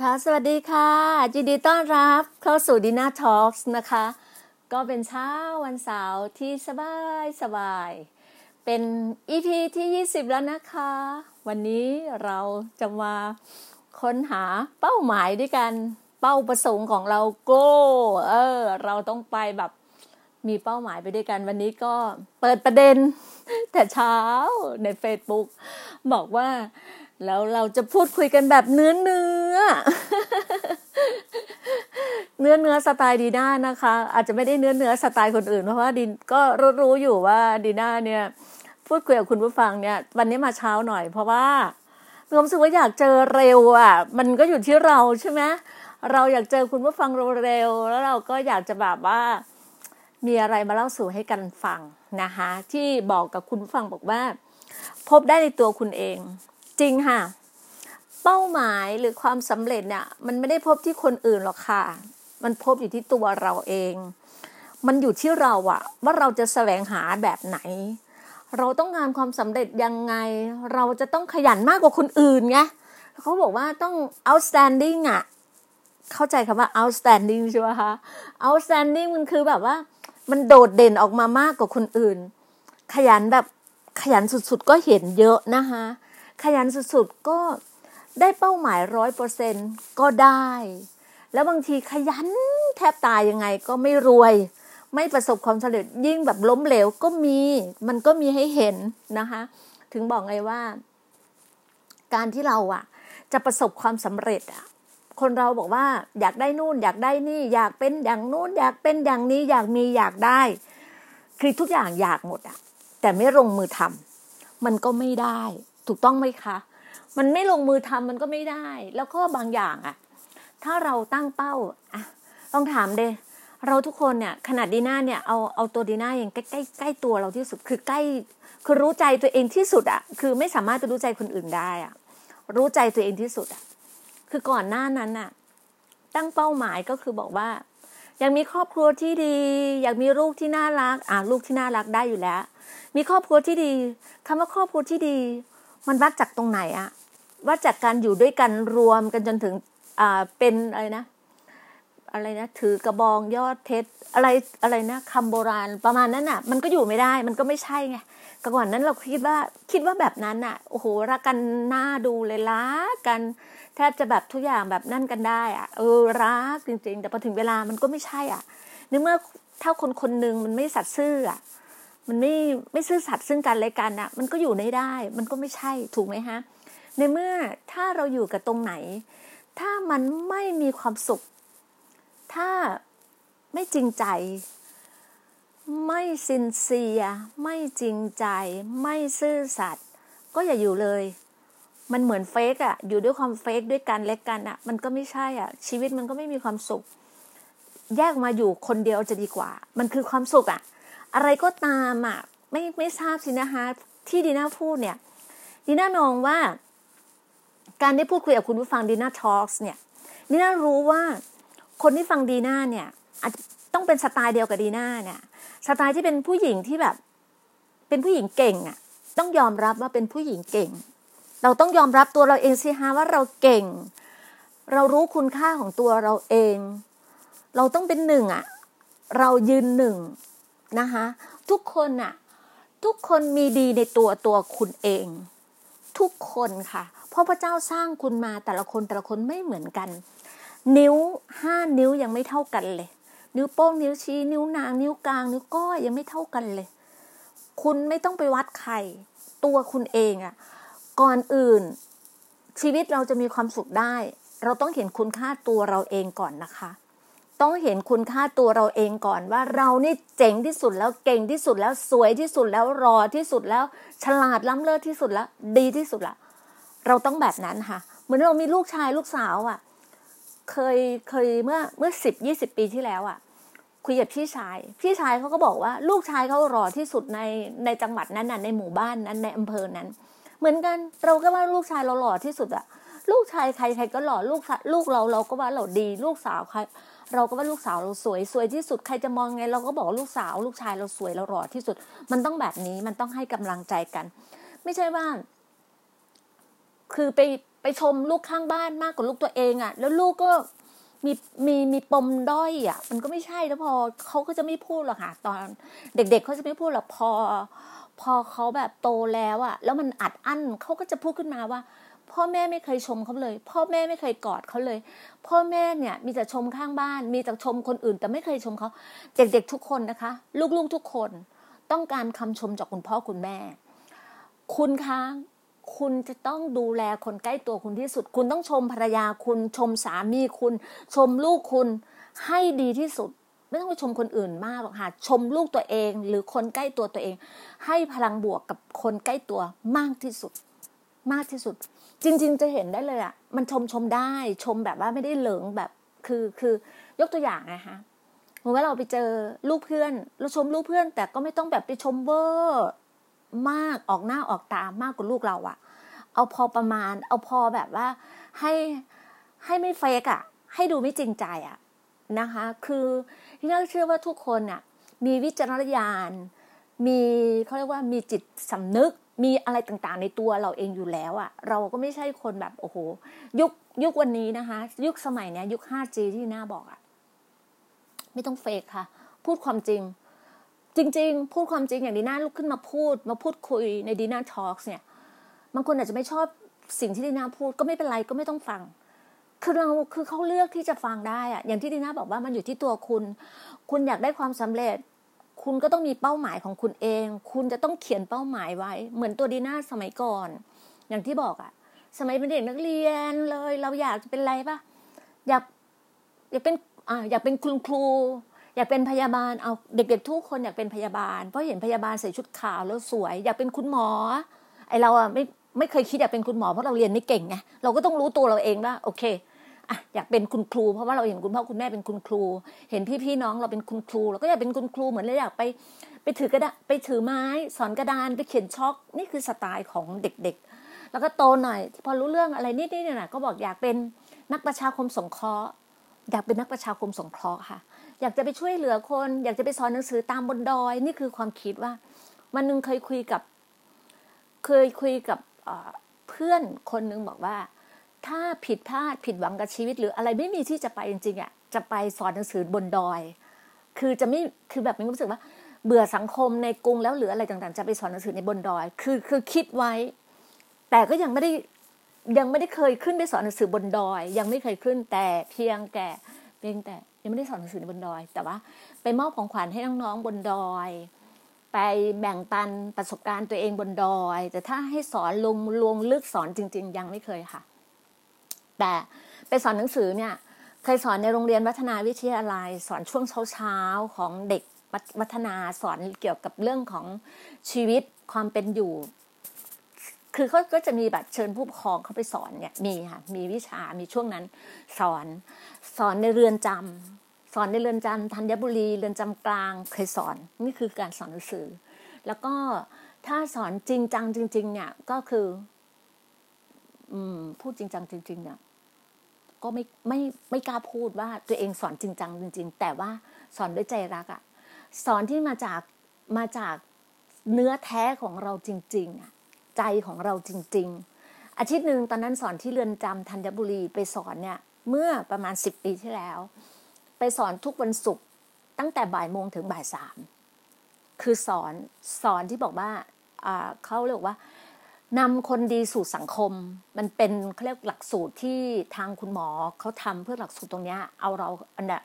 ค่ะ สวัสดีค่ะยินดีต้อนรับเข้าสู่ดินาทอล์กนะคะ ก็เป็นเช้าวันเสาร์ที่สบายสบาย เป็น EP ที่ 20 แล้วนะคะ วันนี้เราจะมาค้นหาเป้าหมายด้วยกัน เป้าประสงค์ของเราโก้เออ เราต้องไปแบบมีเป้าหมายไปด้วยกัน วันนี้ก็เปิดประเด็น แต่เช้าใน Facebook บอกว่า แล้วเราจะพูดคุยกันแบบเนื้อเนื้อ เนื้อเนื้อสไตล์ดีน่านะคะ อาจจะไม่ได้เนื้อเนื้อสไตล์คนอื่นเพราะว่าดินก็รู้รู้อยู่ว่าดีน่าเนี่ย พูดคุยกับคุณผู้ฟังเนี่ย วันนี้มาเช้าหน่อย เพราะว่ามีความรู้สึกว่าอยากเจอเร็วอะ มันก็อยู่ที่เราใช่ไหมเราอยากเจอคุณผู้ฟังเร็วๆแล้วเราก็อยากจะแบบว่า มีอะไรมาเล่าสู่ให้กันฟังนะคะที่บอกกับคุณผู้ฟังบอกว่า พบได้ในตัวคุณเอง จริงค่ะ เป้าหมายหรือความสำเร็จเนี่ยมันไม่ได้พบที่คนอื่นหรอกค่ะ มันพบอยู่ที่ตัวเราเอง มันอยู่ที่เราอะว่าเราจะแสวงหาแบบไหน เราต้องการความสำเร็จยังไง เราจะต้องขยันมากกว่าคนอื่นไงเขาบอกว่าต้อง outstanding อะเข้าใจคำว่า outstanding ใช่ไหมคะ outstanding มันคือแบบว่า มันโดดเด่นออกมามากกว่าคนอื่น ขยันแบบขยันสุดๆก็เห็นเยอะนะคะ ขยันสุดๆก็ได้เป้าหมายร้อยเปอร์เซ็นก็ได้ แล้วบางทีขยันแทบตายยังไงก็ไม่รวย ไม่ประสบความสำเร็จยิ่งแบบล้มเหลวก็มี มันก็มีให้เห็นนะคะ ถึงบอกไงว่า การที่เราอะจะประสบความสำเร็จอะคนเราบอกว่าอยากได้นู่น อยากได้นี่ อยากเป็นอย่างนู่น อยากเป็นอย่างนี้อยากมีอยากได้ คือทุกอย่างอยากหมดอะแต่ไม่ลงมือทำมันก็ไม่ได้ ถูกต้องไหมคะ มันไม่ลงมือทำมันก็ไม่ได้ แล้วก็บางอย่างอะถ้าเราตั้งเป้าอะต้องถามเดเราทุกคนเนี่ยขนาดดีน่าเนี่ยเอาเอาตัวดีน่าอย่างใกล้ใกล้ใกล้ตัวเราที่สุดคือใกล้คือรู้ใจตัวเองที่สุดอะคือไม่สามารถจะรู้ใจคนอื่นได้อะรู้ใจตัวเองที่สุดอะคือก่อนหน้านั้นน่ะตั้งเป้าหมายก็คือบอกว่า อยากมีครอบครัวที่ดี อยากมีลูกที่น่ารักอ่าลูกที่น่ารักได้อยู่แล้ว มีครอบครัวที่ดีคำว่าครอบครัวที่ดี มันวัดจากตรงไหนอะวัดจากการอยู่ด้วยกันรวมกันจนถึงอ่าเป็นอะไรนะ อะไรนะ ถือกระบองยอดเพชรอะไรอะไรนะคำโบราณประมาณนั้นน่ะมันก็อยู่ไม่ได้ มันก็ไม่ใช่ไงก่อนนั้นเราคิดว่าคิดว่าแบบนั้นน่ะโอ้โหรักกันหน่าดูเลยรักกันแทบจะแบบทุกอย่างแบบนั่นกันได้อะเออรักจริง ๆ แต่พอถึงเวลามันก็ไม่ใช่อะในเมื่อถ้าคนคนหนึ่งมันไม่สัตย์ซื่ออะ มันไม่ไม่ซื่อสัตย์ซึ่งกันและกันอะมันก็อยู่ไม่ได้ มันก็ไม่ใช่ถูกไหมฮะในเมื่อถ้าเราอยู่กับตรงไหน ถ้ามันไม่มีความสุข ถ้าไม่จริงใจ ไม่ซินเซีย ไม่จริงใจ ไม่ซื่อสัตย์ก็อย่าอยู่เลย มันเหมือนเฟกอะอยู่ด้วยความเฟกด้วยกันและกันอะมันก็ไม่ใช่อะชีวิตมันก็ไม่มีความสุข แยกมาอยู่คนเดียวจะดีกว่า มันคือความสุขอะ อะไรก็ตามอะไม่ไม่ทราบสินะคะ ที่ดีน่าพูดเนี่ยดีน่ามองว่า การได้พูดคุยกับคุณผู้ฟังดีน่าทอล์กเนี่ยดีน่ารู้ว่าคนที่ฟังดีน่าเนี่ยอาจจะต้องเป็นสไตล์เดียวกับดีน่าเนี่ยสไตล์ที่เป็นผู้หญิงที่แบบ เป็นผู้หญิงเก่งอะ ต้องยอมรับว่าเป็นผู้หญิงเก่ง เราต้องยอมรับตัวเราเองสิฮะว่าเราเก่ง เรารู้คุณค่าของตัวเราเอง เราต้องเป็นหนึ่งอะ เรายืนหนึ่ง นะคะ ทุกคนอะทุกคนมีดีในตัวตัวคุณเอง ทุกคนค่ะ เพราะพระเจ้าสร้างคุณมาแต่ละคนแต่ละคนไม่เหมือนกัน นิ้วห้านิ้วยังไม่เท่ากันเลย นิ้วโป้งนิ้วชี้ นิ้วนาง นิ้วกลาง นิ้วก้อยยังไม่เท่ากันเลย คุณไม่ต้องไปวัดใครตัวคุณเองอะก่อนอื่น ชีวิตเราจะมีความสุขได้ เราต้องเห็นคุณค่าตัวเราเองก่อนนะคะ ต้องเห็นคุณค่าตัวเราเองก่อนว่าเรานี่เจ๋งที่สุดแล้วเก่งที่สุดแล้วสวยที่สุดแล้วรอที่สุดแล้ว ฉลาดล้ำเลิศที่สุดแล้ว ดีที่สุดละเราต้องแบบนั้นค่ะ เหมือนเรามีลูกชายลูกสาวอะ เคยเคยเมื่อเมื่อสิบยี่สิบปีที่แล้วอะ คุยกับพี่ชาย พี่ชายเขาก็บอกว่า ลูกชายเขารอที่สุดในในจังหวัดนั้นน่ะในหมู่บ้านนั้นในอำเภอนั้น เหมือนกันเราก็ว่าลูกชายเราหล่อที่สุดอะ ลูกชายใครใครก็หล่อลูกลูกเราเราก็ว่าเราดีลูกสาวใครเราก็ว่าลูกสาวเราสวยสวยที่สุดใครจะมองไง เราก็บอกลูกสาว ลูกชายเราสวยเราหล่อที่สุด มันต้องแบบนี้มันต้องให้กำลังใจกัน ไม่ใช่ว่า คือไปไปชมลูกข้างบ้านมากกว่าลูกตัวเองอะ่ะ แล้วลูกก็มีมีมีปมด้อยอะ่ะ มันก็ไม่ใช่แล้วพอเขาก็จะไม่พูดหรอกค่ะตอน เด็ก ๆเขาจะไม่พูดหรอกพอ พอเขาแบบโตแล้วอะ่ะ แล้วมันอัดอั้นเขาก็จะพูดขึ้นมาว่า พ่อแม่ไม่เคยชมเขาเลย พ่อแม่ไม่เคยกอดเขาเลย พ่อแม่เนี่ยมีแต่ชมข้างบ้าน มีแต่ชมคนอื่น แต่ไม่เคยชมเขาเด็กๆทุกคนนะคะ ลูกๆทุกคนต้องการคำชมจากคุณพ่อคุณแม่ คุณคะคุณจะต้องดูแลคนใกล้ตัวคุณที่สุด คุณต้องชมภรรยาคุณ ชมสามีคุณ ชมลูกคุณให้ดีที่สุด ไม่ต้องไปชมคนอื่นมากหรอกค่ะชมลูกตัวเอง หรือคนใกล้ตัวตัวเอง ให้พลังบวกกับคนใกล้ตัวมากที่สุด มากที่สุด จริง ๆ จะเห็นได้เลยอะ่ะมันชมชมได้ชมแบบว่าไม่ได้เหลิงแบบ คือคือยกตัวอย่างนะคะเมื่อเราไปเจอลูกเพื่อน เราชมลูกเพื่อน แต่ก็ไม่ต้องแบบไปชมเวอร์มากออกหน้าออกตามากกว่าลูกเราอะเอาพอประมาณ เอาพอแบบว่าให้ให้ไม่เฟกอะให้ดูไม่จริงใจอะนะคะ คือที่น่าเชื่อว่าทุกคนอะมีวิจารณญาณมีเขาเรียกว่ามีจิตสำนึก มีอะไรต่างๆ ในตัวเราเองอยู่แล้วอะเราก็ไม่ใช่คนแบบโอ้โห ยุคยุควันนี้นะคะ ยุคสมัยเนี้ย ยุค 5G ที่น่าบอกอะไม่ต้องเฟกค่ะ พูดความจริง จริง ๆ พูดความจริงอย่างดีน่าลุกขึ้นมาพูด มาพูดคุยในดีน่าทอล์กเนี่ยบางคนอาจจะไม่ชอบสิ่งที่ดีน่าพูดก็ไม่เป็นไรก็ไม่ต้องฟัง คือเราคือเขาเลือกที่จะฟังได้อะอย่างที่ดีน่าบอกว่ามันอยู่ที่ตัวคุณ คุณอยากได้ความสำเร็จ คุณก็ต้องมีเป้าหมายของคุณเอง คุณจะต้องเขียนเป้าหมายไว้ เหมือนตัวดีน่าสมัยก่อน อย่างที่บอกอะสมัยเป็นเด็กนักเรียนเลย เราอยากจะเป็นอะไรปะอยากอยากเป็นอ่าอยากเป็นคุณครู อยากเป็นพยาบาลเอาเด็กๆทุกคนอยากเป็นพยาบาล เพราะเห็นพยาบาลใส่ชุดขาวแล้วสวย อยากเป็นคุณหมอ ไอเราอะไม่ไม่เคยคิดอยากเป็นคุณหมอเพราะเราเรียนไม่เก่งไงเราก็ต้องรู้ตัวเราเองว่าโอเค อะอยากเป็นคุณครูเพราะว่าเราเห็นคุณพ่อคุณแม่เป็นคุณครู เห็นพี่ๆน้องเราเป็นคุณครูเราก็อยากเป็นคุณครูเหมือนเราอยากไปไปถือกระดาไปถือไม้ สอนกระดานไปเขียนช็อกนี่คือสไตล์ของเด็กๆ แล้วก็โตหน่อย พอรู้เรื่องอะไรนิดๆเนี่ยก็บอกอยากเป็นนักประชาคมสงเคราะห์อยากเป็นนักประชาคมสงเคราะห์ค่ะ อยากจะไปช่วยเหลือคน อยากจะไปสอนหนังสือตามบนดอย นี่คือความคิดว่าวันหนึ่งเคยคุยกับ เคยคุยกับเพื่อนคนนึงบอกว่า ถ้าผิดพลาดผิดหวังกับชีวิต หรืออะไรไม่มีที่จะไปจริงๆอะจะไปสอนหนังสือบนดอย คือจะไม่คือแบบมีรู้สึกว่า เบื่อสังคมในกรุงแล้วหรืออะไรต่างๆ จะไปสอนหนังสือในบนดอย คือคือคิดไว้ แต่ก็ยังไม่ได้ยังไม่ได้เคยขึ้นไปสอนหนังสือบนดอย ยังไม่เคยขึ้นแต่เพียงแก่เพียงแต่ยังไม่ได้สอนหนังสือในบนดอย แต่ว่าไปมอบของขวัญให้น้องๆบนดอย ไปแบ่งปันประสบการณ์ตัวเองบนดอย แต่ถ้าให้สอนลงลงลึกสอนจริง ๆ ยังไม่เคยค่ะ แต่ไปสอนหนังสือเนี่ยเคยสอนในโรงเรียนวัฒนาวิทยาลัย สอนช่วงเช้าๆของเด็กวัฒนาสอนเกี่ยวกับเรื่องของชีวิตความเป็นอยู่ คือเขาก็จะมีแบบเชิญผู้ปกครองเขาไปสอนเนี่ยมีค่ะมีวิชามีช่วงนั้น สอนสอนในเรือนจำสอนในเรือนจำธัญบุรีเรือนจำกลางเคยสอนนี่คือการสอนหนังสือ แล้วก็ถ้าสอนจริงจังจริง ๆ เนี่ยก็คือ อืม พูดจริงจังจริง ๆ เนี่ย ก็ไม่ไม่ไม่กล้าพูดว่าตัวเองสอนจริงจังจริง ๆ แต่ว่าสอนด้วยใจรักอะ่ะสอนที่มาจากมาจากเนื้อแท้ของเราจริงๆอะใจของเราจริง ๆ อาทิตย์หนึ่งตอนนั้นสอนที่เรือนจำธัญบุรีไปสอนเนี่ย เมื่อประมาณสิบปีที่แล้ว ไปสอนทุกวันศุกร์ตั้งแต่บ่ายโมงถึงบ่ายสามคือสอนสอนที่บอกว่าเขาเรียกว่า นำคนดีสู่สังคม มันเป็นเขาเรียกหลักสูตรที่ทางคุณหมอเขาทำเพื่อหลักสูตรตรงนี้เอาเราอันเนี้ย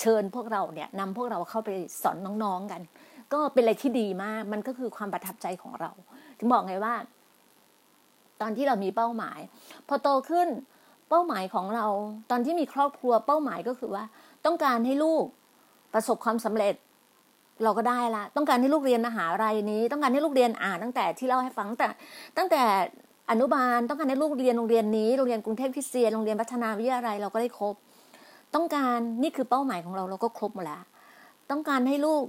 เชิญพวกเราเนี่ยนำพวกเราเข้าไปสอนน้องๆกัน ก็เป็นอะไรที่ดีมาก มันก็คือความประทับใจของเรา ถึงบอกไงว่า ตอนที่เรามีเป้าหมาย พอโตขึ้นเป้าหมายของเรา ตอนที่มีครอบครัวเป้าหมายก็คือว่า ต้องการให้ลูกประสบความสำเร็จ เราก็ได้ละ ต้องการให้ลูกเรียนมหาลัยนี้ ต้องการให้ลูกเรียนอ่านตั้งแต่ที่เล่าให้ฟังตั้งแต่ ตั้งแต่อนุบาลต้องการให้ลูกเรียนโรงเรียนนี้โรงเรียนกรุงเทพคริสเตียนโรงเรียนพัฒนาวิทยาลัยเราก็ได้ครบ ต้องการนี่คือเป้าหมายของเราเราก็ครบหมดแล้วต้องการให้ลูก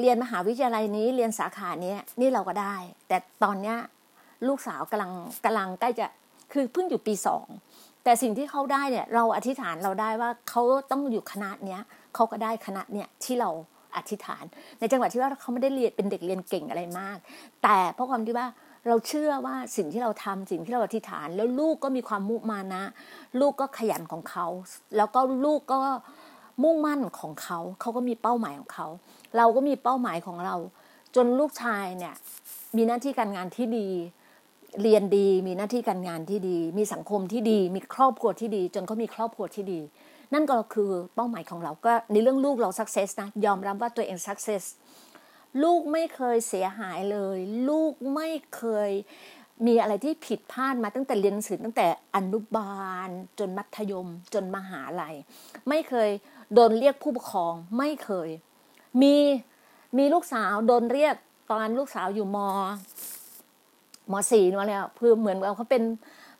เรียนมหาวิทยาลัยนี้เรียนสาขานี้นี่เราก็ได้ แต่ตอนเนี้ยลูกสาวกำลังกำลังใกล้จะคือเพิ่งอยู่ปีสองแต่สิ่งที่เขาได้เนี่ย เราอธิษฐานเราได้ว่าเขาต้องอยู่คณะเนี้ยเขาก็ได้คณะเนี่ยที่เรา อธิษฐาน ในจังหวะที่ว่าเขาไม่ได้เรียนเป็นเด็กเรียนเก่งอะไรมาก แต่เพราะความที่ว่าเราเชื่อว่าสิ่งที่เราทำสิ่งที่เราอธิษฐาน แล้วลูกก็มีความมุมานะ ลูกก็ขยันของเขา แล้วก็ลูกก็มุ่งมั่นของเขา เขาก็มีเป้าหมายของเขา เราก็มีเป้าหมายของเรา จนลูกชายเนี่ยมีหน้าที่การงานที่ดี เรียนดี มีหน้าที่การงานที่ดี มีสังคมที่ดี มีครอบครัวที่ดี จนเขามีครอบครัวที่ดี นั่นก็คือเป้าหมายของเราก็ในเรื่องลูกเราสักเซสนะยอมรับว่าตัวเองสักเซสลูกไม่เคยเสียหายเลย ลูกไม่เคยมีอะไรที่ผิดพลาดมาตั้งแต่เรียนหนังสือตั้งแต่อนุบาล จนมัธยม จนมหาลัย ไม่เคยโดนเรียกผู้ปกครองไม่เคย มีมีลูกสาวโดนเรียกตอนลูกสาวอยู่มมสี่นั่นแหละคือเหมือนเขาเป็น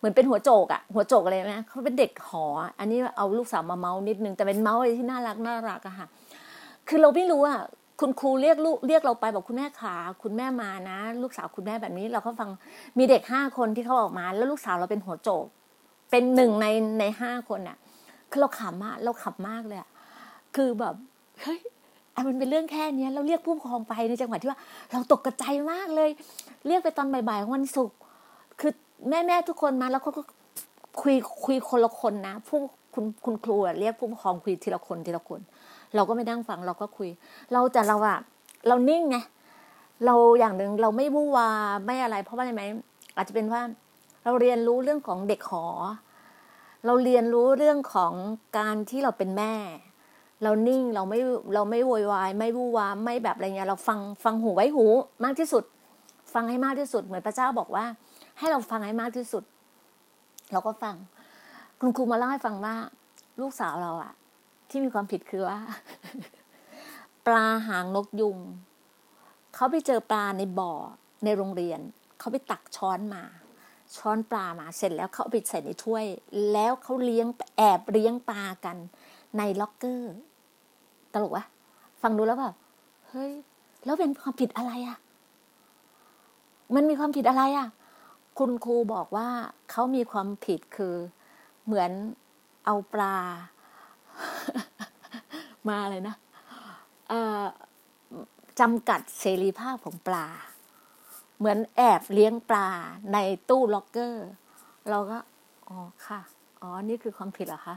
เหมือนเป็นหัวโจกอะหัวโจกอะไรนะเขาเป็นเด็กหอ อันนี้เอาลูกสาวมาเมาส์นิดนึงแต่เป็นเมาส์อะไรที่น่ารักน่ารักอะค่ะ คือเราไม่รู้อะคุณครูเรียกลูกเรียกเราไปบอกคุณแม่ขาคุณแม่มานะ ลูกสาวคุณแม่แบบนี้ เราก็ฟังมีเด็กห้าคนที่เขาออกมา แล้วลูกสาวเราเป็นหัวโจก เป็นหนึ่งในในห้าคนน่ะคือเราขำมากเราขำมากเลยอะคือแบบเฮ้ยมันเป็นเรื่องแค่นี้เราเรียกผู้ปกครองไปในจังหวัดที่ว่า เราตกกระใจมากเลย เรียกไปตอนบ่ายๆวันศุกร์คือ แม่แม่ทุกคนมาแล้วเขาก็คุยคุยคนละคนนะผู้คุณคุณครูเรียกผู้ปกครองคุยทีละคนทีละคน เราก็ไม่นั่งฟังเราก็คุย เราแต่เราอะเรานิ่งไงเราอย่างหนึ่งเราไม่วู่วาไม่อะไร เพราะว่าอะไรไหมอาจจะเป็นว่าเราเรียนรู้เรื่องของเด็กหอ เราเรียนรู้เรื่องของการที่เราเป็นแม่ เรานิ่งเราไม่เราไม่โวยวาย ไม่วู่วาไม่แบบอะไรเงี้ยเราฟังฟังหูไว้หูมากที่สุด ฟังให้มากที่สุดเหมือนพระเจ้าบอกว่า ให้เราฟังให้มากที่สุด เราก็ฟัง คุณครูมาเล่าให้ฟังว่า ลูกสาวเราอะที่มีความผิดคือว่า ปลาหางนกยุงเขาไปเจอปลาในบ่อในโรงเรียนเขาไปตักช้อนมา ช้อนปลามาเสร็จแล้วเขาไปใส่ในถ้วย แล้วเขาเลี้ยงแอบเลี้ยงปลากัน ในล็อกเกอร์ตลกวะฟังดูแล้วแบบเฮ้ยแล้วเป็นความผิดอะไรอะ่ะ มันมีความผิดอะไรอะ่ะ คุณครูบอกว่าเขามีความผิดคือเหมือนเอาปลา มาเลยนะจำกัดเสรีภาพของปลา เหมือนแอบเลี้ยงปลาในตู้ล็อกเกอร์ เราก็ อ๋อค่ะ อ๋อ นี่คือความผิดเหรอคะ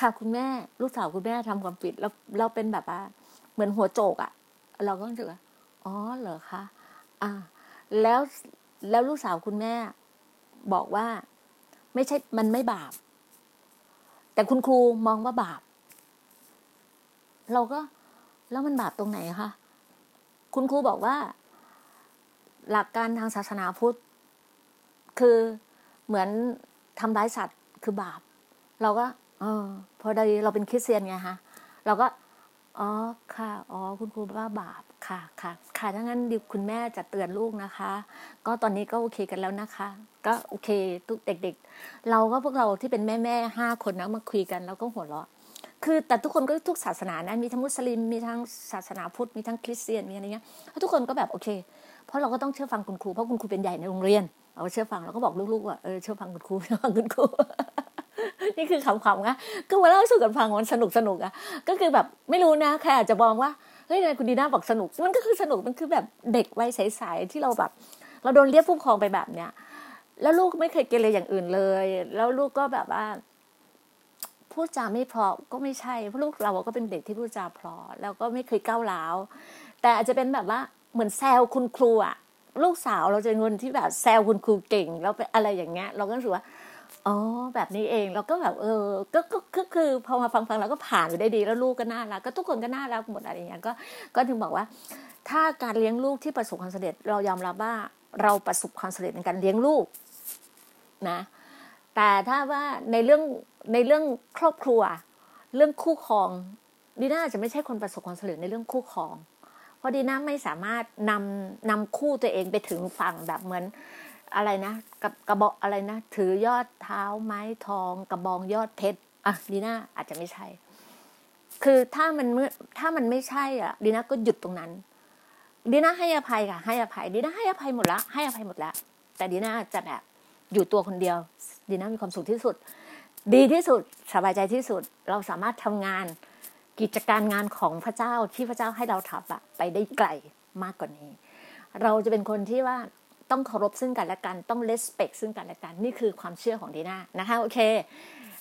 ค่ะคุณแม่ ลูกสาวคุณแม่ทำความผิด แล้วเราเป็นแบบว่า เหมือนหัวโจกอะ่ะ เราก็รู้สึกว่าอ๋อเหรอคะ อ่า แล้ว แล้วลูกสาวคุณแม่บอกว่า ไม่ใช่มันไม่บาป แต่คุณครูมองว่าบาป เราก็แล้วมันบาปตรงไหนคะคุณครูบอกว่า หลักการทางศาสนาพุทธ คือเหมือนทำร้ายสัตว์คือบาปเราก็ เออ พอดีเราเป็นคริสเตียนไงฮะ เราก็ อ๋อค่ะ อ๋อ คุณครูว่าบาปค่ะค่ะ ค่ะถ้างั้นดิคุณแม่จะเตือนลูกนะคะ ก็ตอนนี้ก็โอเคกันแล้วนะคะ ก็โอเคทุกเด็ก ๆ เราก็พวกเราที่เป็นแม่แม่ห้าคนนะมาคุยกันแล้วก็หัวเราะ คือแต่ทุกคนก็ทุกศาสนานะมีทั้งมุสลิมมีทั้งศาสนาพุทธมีทั้งคริสเตียนมีอะไรเงี้ยทุกคนก็แบบโอเค เพราะเราก็ต้องเชื่อฟังคุณครูเพราะคุณครูเป็นใหญ่ในโรงเรียนเราเชื่อฟังเราก็บอกลูกๆว่าเออเชื่อฟังคุณครูเชื่อฟังคุณครู นี่คือคำๆนะก็มาเล่าสู่กันฟังมันสนุกสนุกอะก็คือแบบไม่รู้นะใครอาจจะมองว่าเฮ้ยนายคุณดีน่าบอกสนุก มันก็คือสนุกมันคือแบบเด็กวัยใสๆที่เราแบบ เราโดนเรียกผู้ปกครองไปแบบเนี้ยแล้วลูกไม่เคยเกเรอย่างอื่นเลย แล้วลูกก็แบบว่าพูดจาไม่เพราะก็ไม่ใช่เพราะลูกเราก็เป็นเด็กที่พูดจาเพราะแล้วก็ไม่เคยก้าวร้าวแต่อาจจะเป็นแบบว่าเหมือนแซวคุณครูอะลูกสาวเราจะเงินที่แบบแซวคุณครูเก่งแล้วเป็นอะไรอย่างเงี้ย เราก็รู้สึกว่า อ๋อแบบนี้เองเราก็แบบเออก็ก็คือพอมาฟังฟังเราก็ผ่านไปได้ดีแล้วลูกก็น่ารักก็ทุกคนก็น่ารักหมดอะไรอย่างเงี้ยก็ก็ถึงบอกว่า ถ้าการเลี้ยงลูกที่ประสบความสำเร็จเรายอมรับว่าเราประสบความสำเร็จในการเลี้ยงลูกนะแต่ถ้าว่าในเรื่องในเรื่องครอบครัว เรื่องคู่ครองดีน่าจะไม่ใช่คนประสบความสำเร็จในเรื่องคู่ครอง เพราะดีน่าไม่สามารถนำนำคู่ตัวเองไปถึงฝั่งแบบเหมือน อะไรนะกับกระบอกอะไรนะ ถือยอดเท้าไม้ทอง กระบองยอดเพชรอะดีน่าอาจจะไม่ใช่ คือถ้ามันเมื่อถ้ามันไม่ใช่อะดีน่าก็หยุดตรงนั้นดีน่าให้อภัยค่ะ ให้อภัยดีน่าให้อภัยหมดละให้อภัยหมดละแต่ดีน่าจะแบบอยู่ตัวคนเดียวดีน่ามีความสุขที่สุด ดีที่สุดสบายใจที่สุด เราสามารถทำงานกิจการงานของพระเจ้าที่พระเจ้าให้เราทำอะไปได้ไกลมากกว่านี้ เราจะเป็นคนที่ว่า ต้องเคารพซึ่งกันและกัน ต้องเลสเปกซึ่งกันและกัน นี่คือความเชื่อของดีน่านะคะโอเค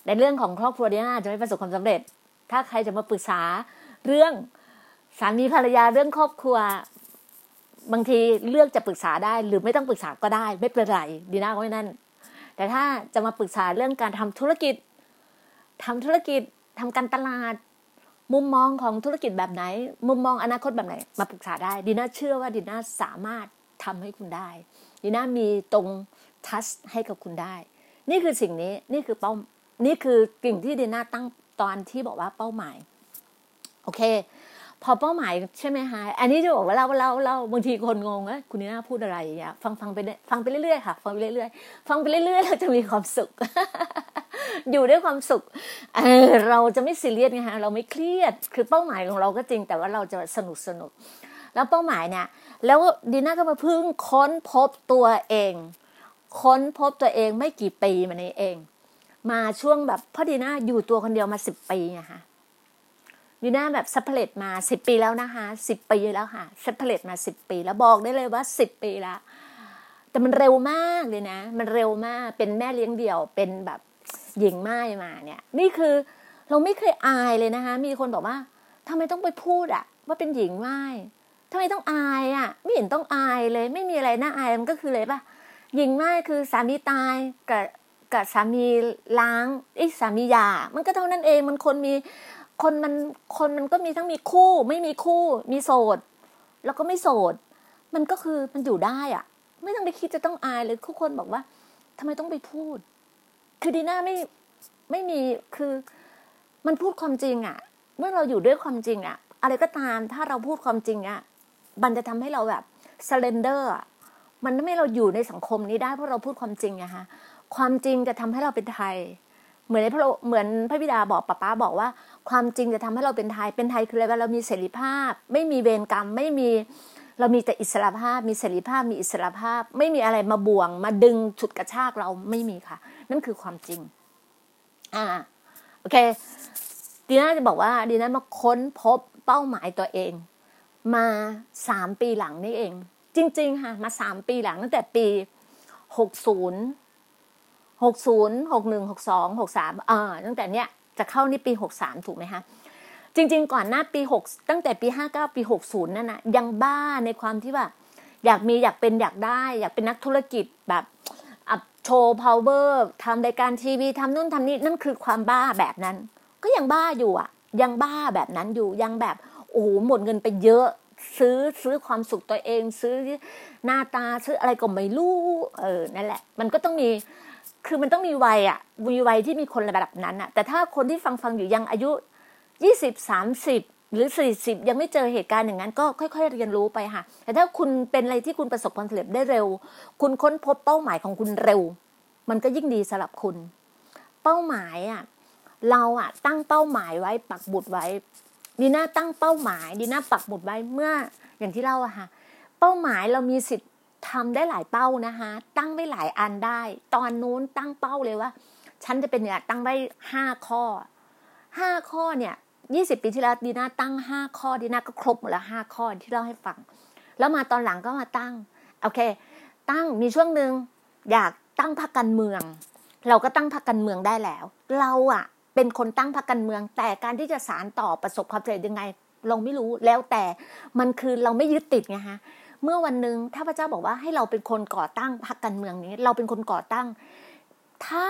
ในเรื่องของครอบครัวดีน่าจะไม่ประสบความสำเร็จ ถ้าใครจะมาปรึกษาเรื่องสามีภรรยาเรื่องครอบครัว บางทีเลือกจะปรึกษาได้ หรือไม่ต้องปรึกษาก็ได้ ไม่เป็นไรดีน่าก็ไม่นั่น แต่ถ้าจะมาปรึกษาเรื่องการทำธุรกิจทำธุรกิจทำการตลาด มุมมองของธุรกิจแบบไหน มุมมองอนาคตแบบไหน มาปรึกษาได้ดีน่าเชื่อว่าดีน่าสามารถ ทำให้คุณได้ดีน่ามีตรงทัชให้กับคุณได้ นี่คือสิ่งนี้นี่คือเป้านี่คือกิ่งที่ดีน่าตั้งตอนที่บอกว่าเป้าหมาย โอเค พอเป้าหมายใช่ไหมคะอันนี้จะบอกว่าเราเราเราบางทีคนงงว่าคุณนีน่าพูดอะไรอย่างเงี้ยฟังฟังไปฟังไปเรื่อยๆค่ะฟังไปเรื่อยๆฟังไปเรื่อยๆเราจะมีความสุขอยู่ด้วยความสุขเออเราจะไม่ซีเรียสไงฮะเราไม่เครียด คือเป้าหมายของเราก็จริง แต่ว่าเราจะสนุกสนุก แล้วเป้าหมายเนี่ย แล้วดีน่าก็มาพึ่งค้นพบตัวเอง ค้นพบตัวเองไม่กี่ปีมานี้เอง มาช่วงแบบพ่อดีน่าอยู่ตัวคนเดียวมาสิบปีนะคะดีน่าแบบ separate มาสิบปีแล้วนะคะสิบปีแล้วค่ะ separate มาสิบปี แล้วบอกได้เลยว่าสิบปีแล้วแต่มันเร็วมากเลยนะ มันเร็วมากเป็นแม่เลี้ยงเดี่ยวเป็นแบบหญิงไม้มาเนี่ย นี่คือเราไม่เคยอายเลยนะคะ มีคนบอกว่าทำไมต้องไปพูดอะว่าเป็นหญิงไม้ ทำไมต้องอายอะไม่เห็นต้องอายเลย ไม่มีอะไรน่าอายมันก็คือเลยปะหญิงไม้คือสามีตายกับกับสามีล้างไอ้สามียา มันก็เท่านั้นเองมันคนมีคนมันคนมันก็มีทั้งมีคู่ ไม่มีคู่มีโสด แล้วก็ไม่โสด มันก็คือมันอยู่ได้อะไม่ต้องไปคิดจะต้องอายเลยทุกคนบอกว่าทำไมต้องไปพูด คือดีน่าไม่ไม่มีคือมันพูดความจริงอะ่ะ เมื่อเราอยู่ด้วยความจริงอะ่ะ อะไรก็ตามถ้าเราพูดความจริงอะ่ะ มันจะทำให้เราแบบสเลนเดอร์มันทำให้เราอยู่ในสังคมนี้ได้เพราะเราพูดความจริงอะฮะความจริงจะทำให้เราเป็นไทย เหมือนพระเหมือนพระบิดาบอกป้าป้าบอกว่า ความจริงจะทำให้เราเป็นไทย เป็นไทยคืออะไรว่าเรามีเสรีภาพ ไม่มีเวรกรรม ไม่มีเรามีแต่อิสระภาพ มีเสรีภาพ มีอิสระภาพ ไม่มีอะไรมาบ่วง มาดึงฉุดกระชากเราไม่มีค่ะ นั่นคือความจริง อ่า โอเค ดีน่าจะบอกว่าดีน่ามาค้นพบเป้าหมายตัวเอง มาสามปีหลังนี่เอง จริง ๆ ค่ะ มาสามปีหลังตั้งแต่ปีหกศูนย์หกศูนย์หกหนึ่งหกสองหกสามอ่าตั้งแต่เนี้ยจะเข้านี่ปีหกสามถูกไหมคะจริง ๆ ก่อนหน้าปีหกตั้งแต่ปีห้าเก้าปีหกศูนย์นั่นนะยังบ้าในความที่ว่า อยากมีอยากเป็นอยากได้ อยากเป็นนักธุรกิจแบบโชว์พาวเวอร์ทำรายการทีวีทำนู่นทำนี่นั่นคือความบ้าแบบนั้น ก็ยังบ้าอยู่อะ ยังบ้าแบบนั้นอยู่ยังแบบ โอ้โหหมดเงินไปเยอะ ซื้อซื้อความสุขตัวเอง ซื้อหน้าตาซื้ออะไรก็ไม่รู้เออนั่นแหละ มันก็ต้องมีคือมันต้องมีวัยอะมีวัยที่มีคนระดับนั้นอะ แต่ถ้าคนที่ฟังฟังอยู่ยังอายุยี่สิบสามสิบหรือสี่สิบยังไม่เจอเหตุการณ์อย่างนั้น ก็ค่อย ๆ เรียนรู้ไปค่ะ แต่ถ้าคุณเป็นอะไรที่คุณประสบความสำเร็จได้เร็ว คุณค้นพบเป้าหมายของคุณเร็ว มันก็ยิ่งดีสำหรับคุณ เป้าหมายอะเราอะตั้งเป้าหมายไว้ปักบุตรไว้ ดีน่าตั้งเป้าหมายดีน่าปักบุตรไว้เมื่ออย่างที่เล่าอะค่ะ เป้าหมายเรามีสิทธิ์ทำได้หลายเป้านะคะ ตั้งได้หลายอันได้ ตอนนู้นตั้งเป้าเลยว่า ฉันจะเป็นเนี่ยตั้งได้ห้าข้อห้าข้อเนี่ยยี่สิบปีที่แล้วดีน่าตั้งห้าข้อดีน่าก็ครบหมดแล้วห้าข้อที่เล่าให้ฟัง แล้วมาตอนหลังก็มาตั้งโอเค ตั้งมีช่วงหนึ่งอยากตั้งพรรคการเมือง เราก็ตั้งพรรคการเมืองได้แล้ว เราอะ เป็นคนตั้งพรรคการเมือง แต่การที่จะสารต่อประสบความสำเร็จยังไง เราไม่รู้แล้วแต่มันคือเราไม่ยึดติดไงฮะเมื่อวันหนึ่งถ้าพระเจ้าบอกว่าให้เราเป็นคนก่อตั้งพรรคการเมืองนี้ เราเป็นคนก่อตั้ง ถ้า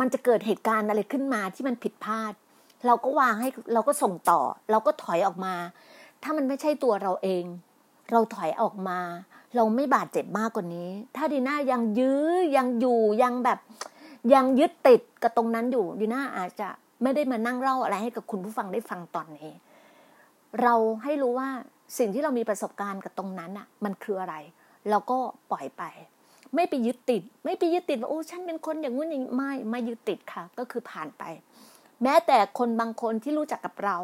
มันจะเกิดเหตุการณ์อะไรขึ้นมาที่มันผิดพลาด เราก็วางให้เราก็ส่งต่อ เราก็ถอยออกมา ถ้ามันไม่ใช่ตัวเราเอง เราถอยออกมา เราไม่บาดเจ็บมากกว่านี้ ถ้าดีน่ายังยื้อยังอยู่ยังแบบ ยังยึดติดกับตรงนั้นอยู่ดีน่าอาจจะไม่ได้มานั่งเล่าอะไรให้กับคุณผู้ฟังได้ฟังตอนนี้ เราให้รู้ว่าสิ่งที่เรามีประสบการณ์กับตรงนั้นอะมันคืออะไร เราก็ปล่อยไป ไม่ไปยึดติด ไม่ไปยึดติดว่าโอ้ฉันเป็นคนอย่างงู้นอย่างไม่ไม่ยึดติดค่ะ ก็คือผ่านไป แม้แต่คนบางคนที่รู้จักกับเรา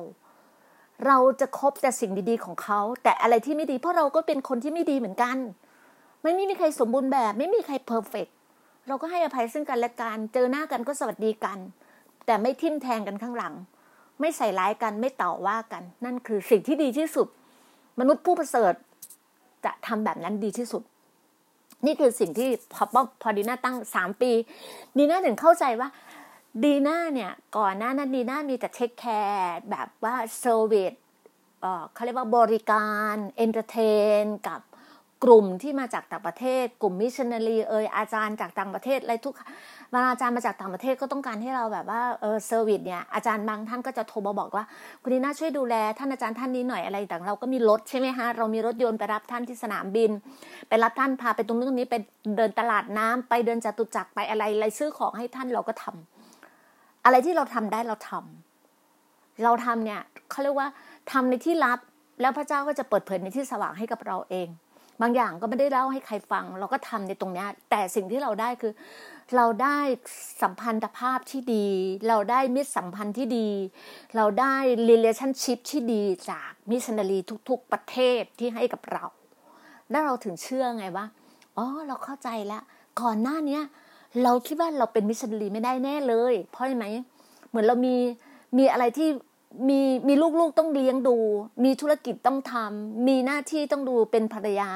เราจะคบแต่สิ่งดีๆของเขา แต่อะไรที่ไม่ดี เพราะเราก็เป็นคนที่ไม่ดีเหมือนกันไม่มีใครสมบูรณ์แบบ ไม่มีใครเพอร์เฟก เราก็ให้อภัยซึ่งกันและกันเจอหน้ากันก็สวัสดีกัน แต่ไม่ทิ่มแทงกันข้างหลัง ไม่ใส่ร้ายกันไม่ต่อว่ากัน นั่นคือสิ่งที่ดีที่สุด มนุษย์ผู้ประเสริฐ จะทำแบบนั้นดีที่สุด นี่คือสิ่งที่พอพอดีน่าตั้งสามปีดีน่าถึงเข้าใจว่าดีน่าเนี่ยก่อนหน้านั้นดีน่ามีแต่ take care แบบว่า service เขาเรียกว่าบริการ entertainนกับ กลุ่มที่มาจากต่างประเทศ กลุ่มมิชชันนารีเอยอาจารย์จากต่างประเทศอะไรทุกเวลาอาจารย์มาจากต่างประเทศก็ต้องการให้เราแบบว่าเออ service เนี่ยอาจารย์บางท่านก็จะโทรมาบอกว่า คุณดีน่าช่วยดูแลท่านอาจารย์ท่านนี้หน่อยอะไรต่างเราก็มีรถใช่ไหมฮะเรามีรถยนต์ไปรับท่านที่สนามบิน ไปรับท่านพาไปตรงนู้นตรงนี้ไปเดินตลาดน้ำไปเดินจตุจักรไปอะไรอะไรซื้อของให้ท่านเราก็ทำอะไรที่เราทำได้เราทำเราทำเนี่ยเขาเรียกว่าทำในที่ลับแล้วพระเจ้าก็จะเปิดเผยในที่สว่างให้กับเราเอง บางอย่างก็ไม่ได้เล่าให้ใครฟัง เราก็ทำในตรงนี้แต่สิ่งที่เราได้คือ เราได้สัมพันธภาพที่ดี เราได้มิตรสัมพันธ์ที่ดี เราได้ relationship ที่ดีจากมิชชันนารีทุก ๆ ประเทศที่ให้กับเรา แล้วเราถึงเชื่อไงว่าอ๋อเราเข้าใจแล้วก่อนหน้านี้เราคิดว่าเราเป็นมิชชันนารีไม่ได้แน่เลย เพราะอะไรไหมเหมือนเรามีมีอะไรที่ มีมีลูกๆต้องเลี้ยงดู มีธุรกิจต้องทำมีหน้าที่ต้องดูเป็นภรรยา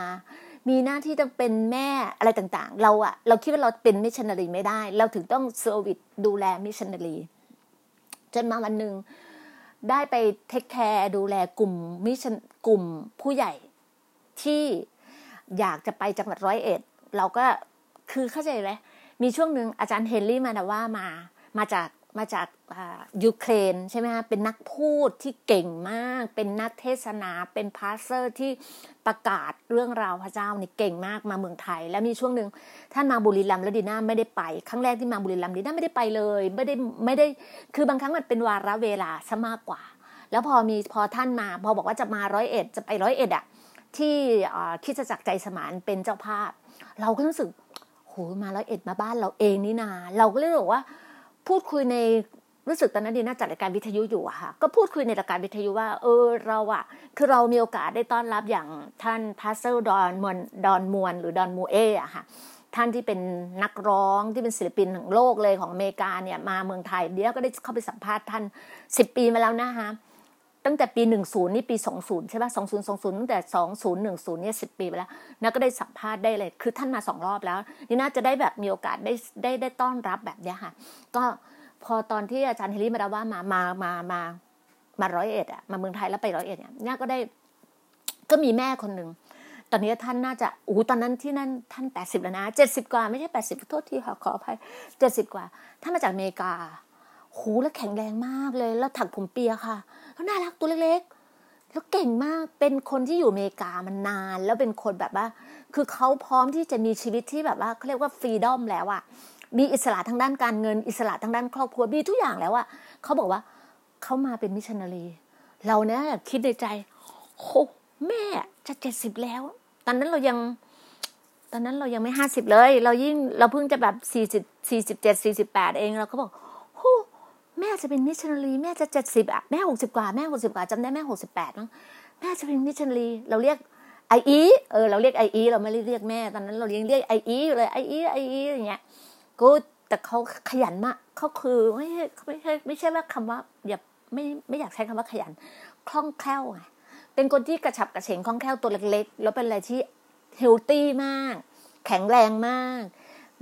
มีหน้าที่ต้องเป็นแม่อะไรต่างๆ เราอะเราคิดว่าเราเป็นมิชชันนารีไม่ได้ เราถึงต้อง service ดูแลมิชชันนารีจนมาวันหนึ่งได้ไป take care ดูแลกลุ่ม mission กลุ่มผู้ใหญ่ที่อยากจะไปจังหวัดร้อยเอ็ด เราก็คือเข้าใจไหมมีช่วงหนึ่งอาจารย์เฮนรี่มาดาว่ามามาจาก มาจากยูเครนใช่ไหมคะเป็นนักพูดที่เก่งมาก เป็นนักเทศนา เป็น pastor ที่ประกาศเรื่องราวพระเจ้านี่เก่งมากมาเมืองไทย แล้วมีช่วงหนึ่งท่านมาบุรีรัมย์แล้วดีน่าไม่ได้ไป ครั้งแรกที่มาบุรีรัมย์ดีน่าไม่ได้ไปเลย ไม่ได้ไม่ได้คือบางครั้งมันเป็นวาระเวลาซะมากกว่า แล้วพอมีพอท่านมา พอบอกว่าจะมาร้อยเอ็ดจะไปร้อยเอ็ดอะที่คริสตจักรใจสมานเป็นเจ้าภาพ เราก็รู้สึกโหมาร้อยเอ็ดมาบ้านเราเองนี่นา เราก็เลยบอกว่า พูดคุยในรู้สึกตอนนั้นดีน่าจัดรายการวิทยุอยู่อะค่ะก็พูดคุยในรายการวิทยุว่า เออเราอะคือเรามีโอกาสได้ต้อนรับอย่างท่าน pastor Don Moen Don Moen หรือ Don Moen อะค่ะท่านที่เป็นนักร้องที่เป็นศิลปินของโลกเลยของอเมริกาเนี่ยมาเมืองไทยเดี๋ยวก็ได้เข้าไปสัมภาษณ์ท่านสิบปีมาแล้วนะคะ ตั้งแต่ปีหนึ่งศูนย์นี่ปีสองศูนย์ใช่ป่ะสองศูนย์สองศูนย์ตั้งแต่สองศูนย์หนึ่งศูนย์เนี่ยสิบปีไปแล้วนักก็ได้สัมภาษณ์ได้เลย คือท่านมาสองรอบแล้ว นี่น่าจะได้แบบมีโอกาสได้ได้ได้ต้อนรับแบบเนี้ยค่ะ ก็พอตอนที่อาจารย์เฮลี่มาดาว่ามามามามามาร้อยเอ็ดอะมาเมืองไทยแล้วไปร้อยเอ็ดเนี่ยน่าก็ได้ก็มีแม่คนหนึ่งตอนนี้ท่านน่าจะอู้ตอนนั้นที่นั่นท่านแปดสิบแล้วนะเจ็ดสิบกว่าไม่ใช่แปดสิบโทษทีค่ะขออภัยเจ็ดสิบกว่าท่านมาจากอเมริกาหูแล้วแข็งแรงมากเลย แล้วถักผมเปียค่ะ แล้วน่ารักตัวเล็กๆ แล้วเก่งมาก เป็นคนที่อยู่อเมริกามานาน แล้วเป็นคนแบบว่า คือเขาพร้อมที่จะมีชีวิตที่แบบว่าเขาเรียกว่า freedom แล้วอะมีอิสระทางด้านการเงิน อิสระทางด้านครอบครัวมีทุกอย่างแล้วอะเขาบอกว่าเขามาเป็นมิชชันนารี เราเนี่ยคิดในใจโอ้แม่จะเจ็ดสิบแล้ว ตอนนั้นเรายัง ตอนนั้นเรายังไม่ห้าสิบเลย เรายิ่งเราเพิ่งจะแบบสี่สิบสี่สิบเจ็ดสี่สิบแปดเองเราก็บอก แม่จะเป็นมิชชันนารีแม่จะเจ็ดสิบอะแม่หกสิบกว่าแม่หกสิบกว่าจำได้แม่หกสิบแปดมั้งแม่จะเป็นมิชชันนารีเราเรียกไออีเออเราเรียกไออีเราไม่ได้เรียกแม่ตอนนั้นเราเรียกเรียกไออีเลยไออีไออีอย่างเงี้ยก็แต่เขาขยันมากเขาคือไม่ใช่ไม่ใช่ไม่ใช่ว่าคำว่าอย่าไม่ไม่อยากใช้คำว่าขยัน คล่องแคล่วไงเป็นคนที่กระฉับกระเฉงคล่องแคล่วตัวเล็กๆ แล้วเป็นอะไรที่ healthy มาก แข็งแรงมาก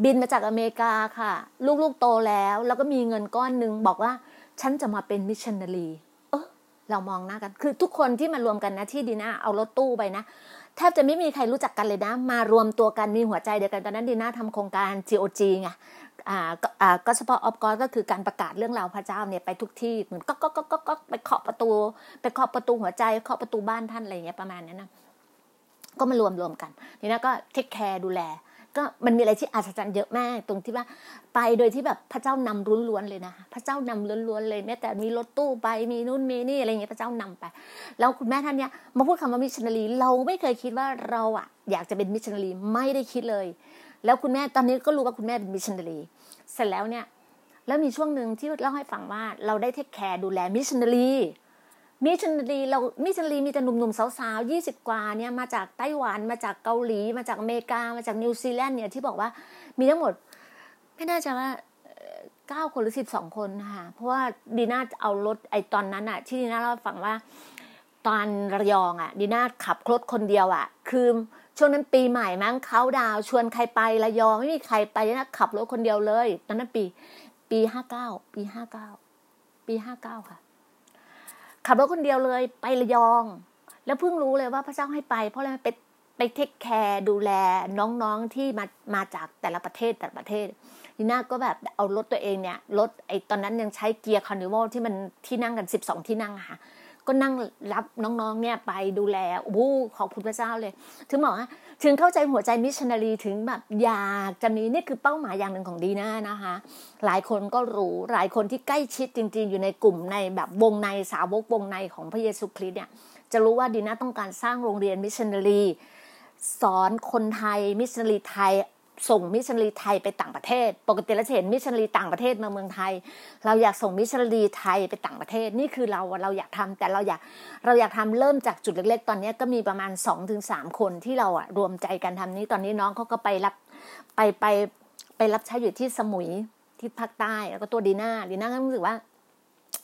บินมาจากอเมริกาค่ะ ลูกๆโตแล้ว แล้วก็มีเงินก้อนหนึ่งบอกว่า ฉันจะมาเป็นมิชชันนารีเออเรามองหน้ากัน คือทุกคนที่มารวมกันนะที่ดีน่าเอารถตู้ไปนะแทบจะไม่มีใครรู้จักกันเลยนะ มารวมตัวกันมีหัวใจเดียวกันตอนนั้นดีน่าทำโครงการ GOG ไงอ่าอ่าก็ Gospel of God ก็คือการประกาศเรื่องราวพระเจ้าเนี่ยไปทุกที่เหมือนก็ก็ก็ก็ก็ไปเคาะประตู ไปเคาะประตูหัวใจเคาะประตูบ้านท่านอะไรเงี้ยประมาณนั้นนะก็มารวมรวมกันทีนี้ก็ take care ดูแล ก็มันมีอะไรที่อัศจรรย์เยอะมาก ตรงที่ว่าไปโดยที่แบบพระเจ้านำล้วนล้วนเลยนะพระเจ้านำล้วนๆเลยแม้แต่มีรถตู้ไปมีนู่นมีนี่อะไรเงี้ยพระเจ้านำไป แล้วคุณแม่ท่านเนี้ยมาพูดคำว่ามิชชันนารีเราไม่เคยคิดว่าเราอะอยากจะเป็นมิชชันนารีไม่ได้คิดเลย แล้วคุณแม่ตอนนี้ก็รู้ว่าคุณแม่เป็นมิชชันนารีเสร็จแล้วเนี่ยแล้วมีช่วงหนึ่งที่เล่าให้ฟังว่าเราได้ take care ดูแลมิชชันนารี มิชชันนารีเรามิชชันนารีมีแต่หนุ่มๆสาวๆยี่สิบกว่าเนี่ยมาจากไต้หวันมาจากเกาหลี มาจากอเมริกามาจากนิวซีแลนด์เนี่ยที่บอกว่ามีทั้งหมด ไม่น่าจะว่าเก้าคนหรือสิบสองคนนะคะเพราะว่าดีน่าเอารถไอตอนนั้นอะที่ดีน่าเล่าฟังว่า ตอนระยองอะดีน่าขับรถคนเดียวอะคือช่วงนั้นปีใหม่มั้งเขาดาวชวนใครไประยองไม่มีใครไปนะขับรถคนเดียวเลย ตอนนั้นปี ปีห้าเก้าปีห้าเก้าปีห้าเก้าค่ะ ขับรถคนเดียวเลยไประยอง แล้วเพิ่งรู้เลยว่าพระเจ้าให้ไป เพราะอะไรไปไป take care ดูแลน้องๆที่มามาจากแต่ละประเทศแต่ละประเทศดีน่าก็แบบเอารถตัวเองเนี่ยรถไอตอนนั้นยังใช้ Kia Carnival ที่มันที่นั่งกันสิบสองที่นั่งค่ะ ก็นั่งรับน้องๆเนี่ยไปดูแลโอ้ขอบคุณพระเจ้าเลย ถึงบอกว่าถึงเข้าใจหัวใจมิชชันนารีถึงแบบอยากจะมีนี่คือเป้าหมายอย่างหนึ่งของดีน่านะคะ หลายคนก็รู้หลายคนที่ใกล้ชิดจริง ๆ อยู่ในกลุ่มในแบบวงในสาวกวงในของพระเยซูคริสต์เนี่ยจะรู้ว่าดีน่าต้องการสร้างโรงเรียนมิชชันนารีสอนคนไทยมิชชันนารีไทย ส่งมิชชันนารีไทยไปต่างประเทศ ปกติเราจะเห็นมิชชันนารีต่างประเทศมาเมืองไทย เราอยากส่งมิชชันนารีไทยไปต่างประเทศนี่คือเราเราอยากทำแต่เราอยากเราอยากทำเริ่มจากจุดเล็ก ๆ ตอนนี้ก็มีประมาณ2 ถึง 3 คนที่เราอะรวมใจกันทำนี้ตอนนี้น้องเขาก็ไปรับไปไปไปรับใช้อยู่ที่สมุยที่ภาคใต้แล้วก็ตัวดีน่าดีน่าก็รู้สึกว่า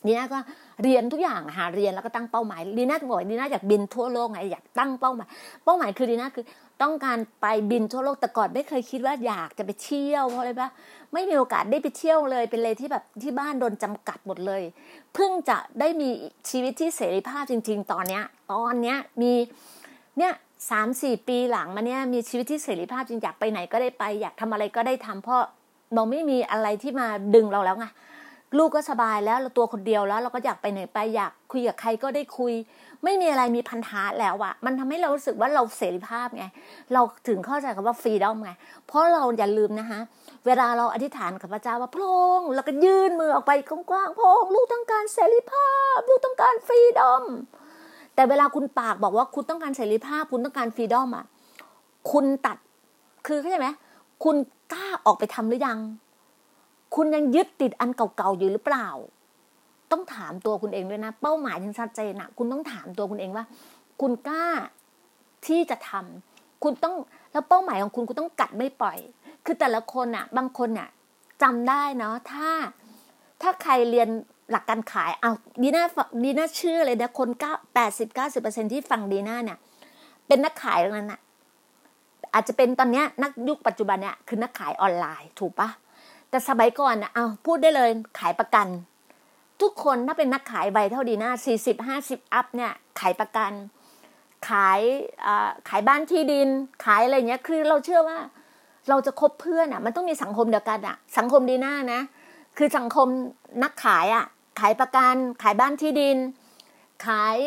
ดีน่าก็เรียนทุกอย่างหาเรียนแล้วก็ตั้งเป้าหมายดีน่าบอกดีน่าอยากบินทั่วโลกไงอยากตั้งเป้าหมาย เป้าหมายคือดีน่าคือ ต้องการไปบินทั่วโลกแต่ก่อนไม่เคยคิดว่าอยากจะไปเที่ยวเพราะอะไรปะไม่มีโอกาสได้ไปเที่ยวเลย เป็นเลยที่แบบที่บ้านโดนจำกัดหมดเลย เพิ่งจะได้มีชีวิตที่เสรีภาพจริง ๆ ตอนเนี้ย ตอนเนี้ยมีเนี่ยสามสี่ปีหลังมาเนี้ยมีชีวิตที่เสรีภาพจริงอยากไปไหนก็ได้ไป อยากทำอะไรก็ได้ทำเพราะเราไม่มีอะไรที่มาดึงเราแล้วไงลูกก็สบายแล้วเราตัวคนเดียวแล้ว เราก็อยากไปไหนไปอยากคุยกับใครก็ได้คุย ไม่มีอะไรมีพันธะแล้วอะมันทำให้เรารู้สึกว่าเราเสรีภาพไง เราถึงเข้าใจคำว่าฟรีดอมไง เพราะเราอย่าลืมนะคะเวลาเราอธิษฐานกับพระเจ้าว่าพระองค์เราก็ยื่นมือออกไปกว้างๆพระองค์ลูกต้องการเสรีภาพ ลูกต้องการฟรีดอม แต่เวลาคุณปากบอกว่าคุณต้องการเสรีภาพ คุณต้องการฟรีดอมอะคุณตัดคือเข้าใจไหมคุณกล้าออกไปทำหรือยัง คุณยังยึดติดอันเก่าๆอยู่หรือเปล่า ต้องถามตัวคุณเองด้วยนะ เป้าหมายยังชัดเจนนะคุณต้องถามตัวคุณเองว่า คุณกล้าที่จะทำคุณต้องแล้วเป้าหมายของคุณคุณต้องกัดไม่ปล่อย คือแต่ละคนอะบางคนอะจำได้เนาะถ้า ถ้าใครเรียนหลักการขายเอาดีน่าดีน่าเชื่อเลยนะคนเก้าแปดสิบเก้าสิบเปอร์เซ็นที่ฟังดีน่าเนี่ย เป็นนักขายตรงนั้นอะอาจจะเป็นตอนเนี้ยนักยุคปัจจุบันเนี่ยคือนักขายออนไลน์ถูกปะแต่สมัยก่อนนะเอาพูดได้เลยขายประกัน ทุกคนถ้าเป็นนักขายใบเท่าดีนะสี่สิบห้าสิบอัพเนี่ยขายประกัน ขายขายบ้านที่ดิน ขายอะไรเงี้ยคือเราเชื่อว่า เราจะคบเพื่อนอะ มันต้องมีสังคมเดียวกันอะ สังคมดีหน้านะ คือสังคมนักขายอะ ขายประกัน ขายบ้านที่ดิน ขาย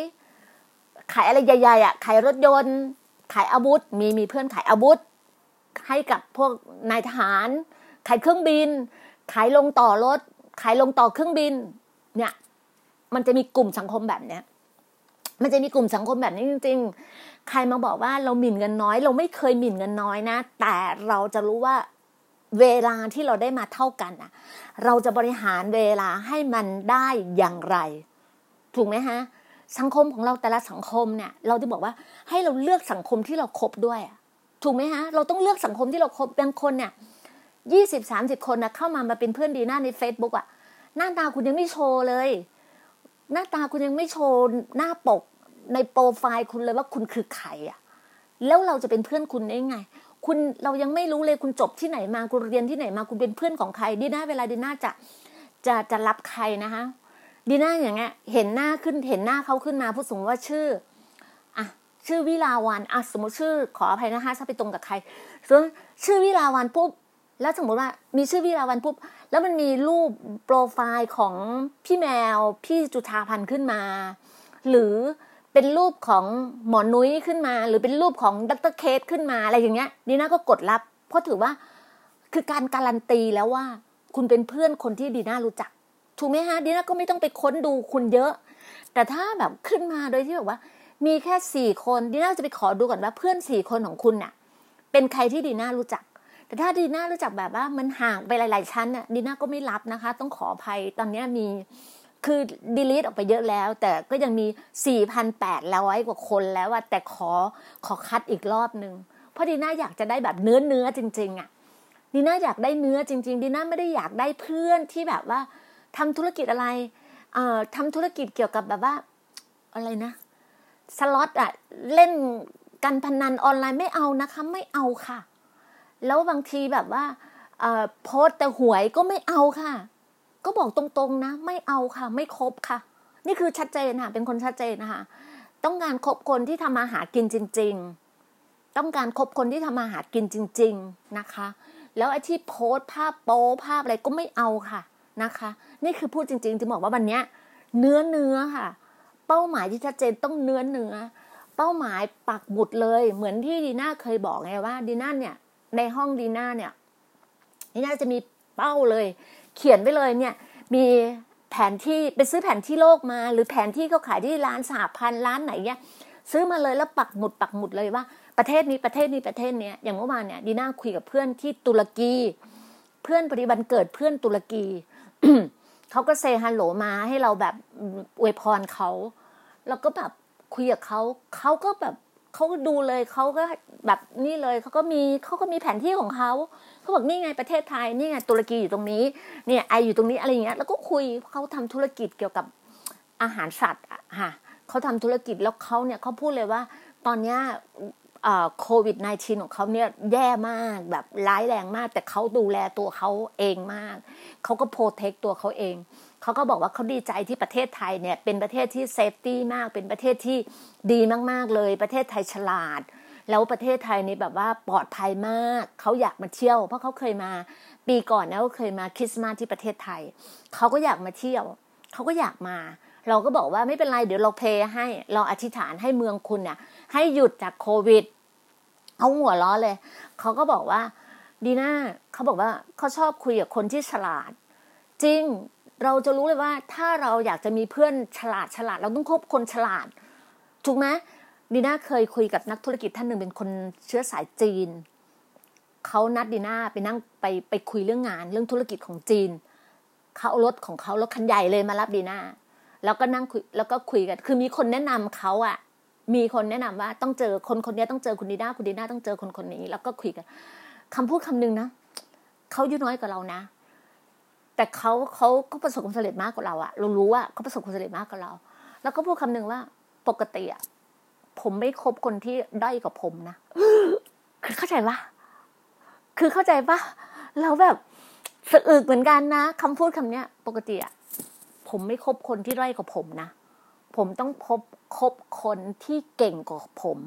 ขายอะไรใหญ่ๆอะ ขายรถยนต์ ขายอาวุธ มีมีเพื่อนขายอาวุธ ให้กับพวกนายทหาร ขายเครื่องบิน ขายลงต่อรถ ขายลงต่อเครื่องบิน เนี่ยมันจะมีกลุ่มสังคมแบบเนี้ยมันจะมีกลุ่มสังคมแบบนี้จริง ๆ ใครมาบอกว่าเราหมิ่นเงินน้อย เราไม่เคยหมิ่นเงินน้อยนะ แต่เราจะรู้ว่าเวลาที่เราได้มาเท่ากันอะเราจะบริหารเวลาให้มันได้อย่างไร ถูกไหมฮะ สังคมของเราแต่ละสังคมเนี่ย เราจะบอกว่าให้เราเลือกสังคมที่เราครบด้วยถูกไหมฮะ เราต้องเลือกสังคมที่เราครบบางคนเนี่ยยี่สิบสามสิบคนนะเข้ามามาเป็นเพื่อนดีหน้าใน Facebook อะ หน้าตาคุณยังไม่โชว์เลย หน้าตาคุณยังไม่โชว์หน้าปกในโปรไฟล์คุณเลยว่าคุณคือใครอะแล้วเราจะเป็นเพื่อนคุณได้ไง คุณเรายังไม่รู้เลยคุณจบที่ไหนมาคุณเรียนที่ไหนมาคุณเป็นเพื่อนของใครดีน่าเวลาดีน่าจะจะจะรับใครนะคะดีน่าอย่างเงี้ย เห็นหน้าขึ้นเห็นหน้าเขาขึ้นมาผู้สมมติว่าชื่ออะชื่อวิลาวันอะสมมติชื่อขออภัยนะคะถ้าไปตรงกับใครส่วนชื่อวิลาวันปุ๊บ แล้วสมมติว่ามีชื่อวิลาวันปุ๊บแล้วมันมีรูปโปรไฟล์ของพี่แมวพี่จุธาพันธ์ขึ้นมา หรือเป็นรูปของหมอนุ้ยขึ้นมา หรือเป็นรูปของด็อกเตอร์เคสขึ้นมาอะไรอย่างเงี้ยดีน่าก็กดรับ เพราะถือว่าคือการการันตีแล้วว่า คุณเป็นเพื่อนคนที่ดีน่ารู้จัก ถูกไหมฮะดีน่าก็ไม่ต้องไปค้นดูคุณเยอะ แต่ถ้าแบบขึ้นมาโดยที่แบบว่า มีแค่สี่คนดีน่าจะไปขอดูก่อนว่าเพื่อนสี่คนของคุณน่ะ เป็นใครที่ดีน่ารู้จัก แต่ถ้าดีน่ารู้จักแบบว่ามันห่างไปหลาย ๆ ชั้นน่ะดีน่าก็ไม่รับนะคะ ต้องขออภัยตอนนี้มีคือดีลิทออกไปเยอะแล้ว แต่ก็ยังมี 4,800 กว่าคนแล้วอะแต่ขอขอคัดอีกรอบหนึ่งเพราะดีน่าอยากจะได้แบบเนื้อเนื้อจริง ๆอะดีน่าอยากได้เนื้อจริง ๆ ดีน่าไม่ได้อยากได้เพื่อนที่แบบว่าทำธุรกิจอะไรเอ่อทำธุรกิจเกี่ยวกับแบบว่าอะไรนะสล็อตอะเล่นการพนันออนไลน์ไม่เอานะคะ ไม่เอาค่ะ แล้วบางทีแบบว่าโพสแต่หวยก็ไม่เอาค่ะ ก็บอกตรงๆนะ ไม่เอาค่ะ ไม่ครบค่ะ นี่คือชัดเจนค่ะ เป็นคนชัดเจนนะคะต้องการคบคนที่ทำมาหากินจริง ๆ ต้องการคบคนที่ทำมาหากินจริง ๆนะคะ แล้วไอ้ที่โพสภาพโป๊ภาพอะไรก็ไม่เอาค่ะนะคะ นี่คือพูดจริงๆที่บอกว่าวันนี้เนื้อเนื้อค่ะ เป้าหมายที่ชัดเจนต้องเนื้อเนื้อเป้าหมายปักบุดเลย เหมือนที่ดีน่าเคยบอกไงว่าดีน่าเนี่ย ในห้องดีน่าเนี่ยดีน่าจะมีเป้าเลย เขียนไปเลยเนี่ย มีแผนที่ไปซื้อแผนที่โลกมา หรือแผนที่เขาขายที่ร้านสหพันธ์ร้านไหนเนี่ยซื้อมาเลยแล้วปักหมุดปักหมุดเลยว่าประเทศนี้ประเทศนี้ประเทศเนี้ยอย่างเมื่อวานเนี่ยดีน่าคุยกับเพื่อนที่ตุรกี เพื่อนปฏิบัติเกิดเพื่อนตุรกีเขาก็เซฮัลโหลมาให้เราแบบอวยพรเขาแล้วก็แบบคุยกับเขาเขาก็แบบ เขาก็ดูเลยเขาก็แบบนี่เลยเขาก็มีเขาก็มีแผนที่ของเขาเขาบอกนี่ไงประเทศไทยนี่ไงตุรกีอยู่ตรงนี้เนี่ยไออยู่ตรงนี้อะไรอย่างเงี้ยแล้วก็คุยเขาทำธุรกิจเกี่ยวกับอาหารสัตว์อะค่ะเขาทำธุรกิจแล้วเขาเนี่ยเขาพูดเลยว่าตอนเนี้ยโควิด -19 ของเขาเนี่ยแย่มากแบบร้ายแรงมาก แต่เขาดูแลตัวเขาเองมากเขาก็ protect ตัวเขาเอง เขาก็บอกว่าเขาดีใจที่ประเทศไทยเนี่ยเป็นประเทศที่ safety มาก เป็นประเทศที่ดีมากๆเลย ประเทศไทยฉลาด แล้วประเทศไทยนี่แบบว่าปลอดภัยมาก เขาอยากมาเที่ยว เพราะเขาเคยมาปีก่อนนะเขาเคยมาคริสต์มาสที่ประเทศไทย เขาก็อยากมาเที่ยว เขาก็อยากมา เราก็บอกว่าไม่เป็นไรเดี๋ยวเรา pay ให้เราอธิษฐานให้เมืองคุณเนี่ยให้หยุดจากโควิดเขาหัวล้อเลย เขาก็บอกว่าดีน่าเขาบอกว่าเขาชอบคุยกับคนที่ฉลาด จริง เราจะรู้เลยว่าถ้าเราอยากจะมีเพื่อนฉลาดฉลาด เราต้องคบคนฉลาด ถูกไหมดีน่าเคยคุยกับนักธุรกิจท่านหนึ่งเป็นคนเชื้อสายจีนเขานัดดีน่าไปนั่งไปไปคุยเรื่องงาน เรื่องธุรกิจของจีนเขาเอารถของเขารถคันใหญ่เลยมารับดีน่าแล้วก็นั่งคุยแล้วก็คุยกัน คือมีคนแนะนำเขาอะมีคนแนะนำว่าต้องเจอคนคนนี้ต้องเจอคุณดีน่าคุณดีน่าต้องเจอคนคนนี้ แล้วก็คุยกันคำพูดคำนึงนะเขาอายุน้อยกว่าเรานะ แต่เขาเขาก็ประสบความสำเร็จมากกว่าเราอะเรารู้ว่าเขาประสบความสำเร็จมากกว่าเรา แล้วก็พูดคำหนึ่งว่าปกติอะผมไม่คบคนที่ด้อยกว่าผมนะคือเข้าใจปะคือเข้าใจปะเราแบบสะอึกเหมือนกันนะคำพูดคำเนี้ย ปกติอะผมไม่คบคนที่ด้อยกว่าผมนะผมต้องพบคบคนที่เก่งกว่าผม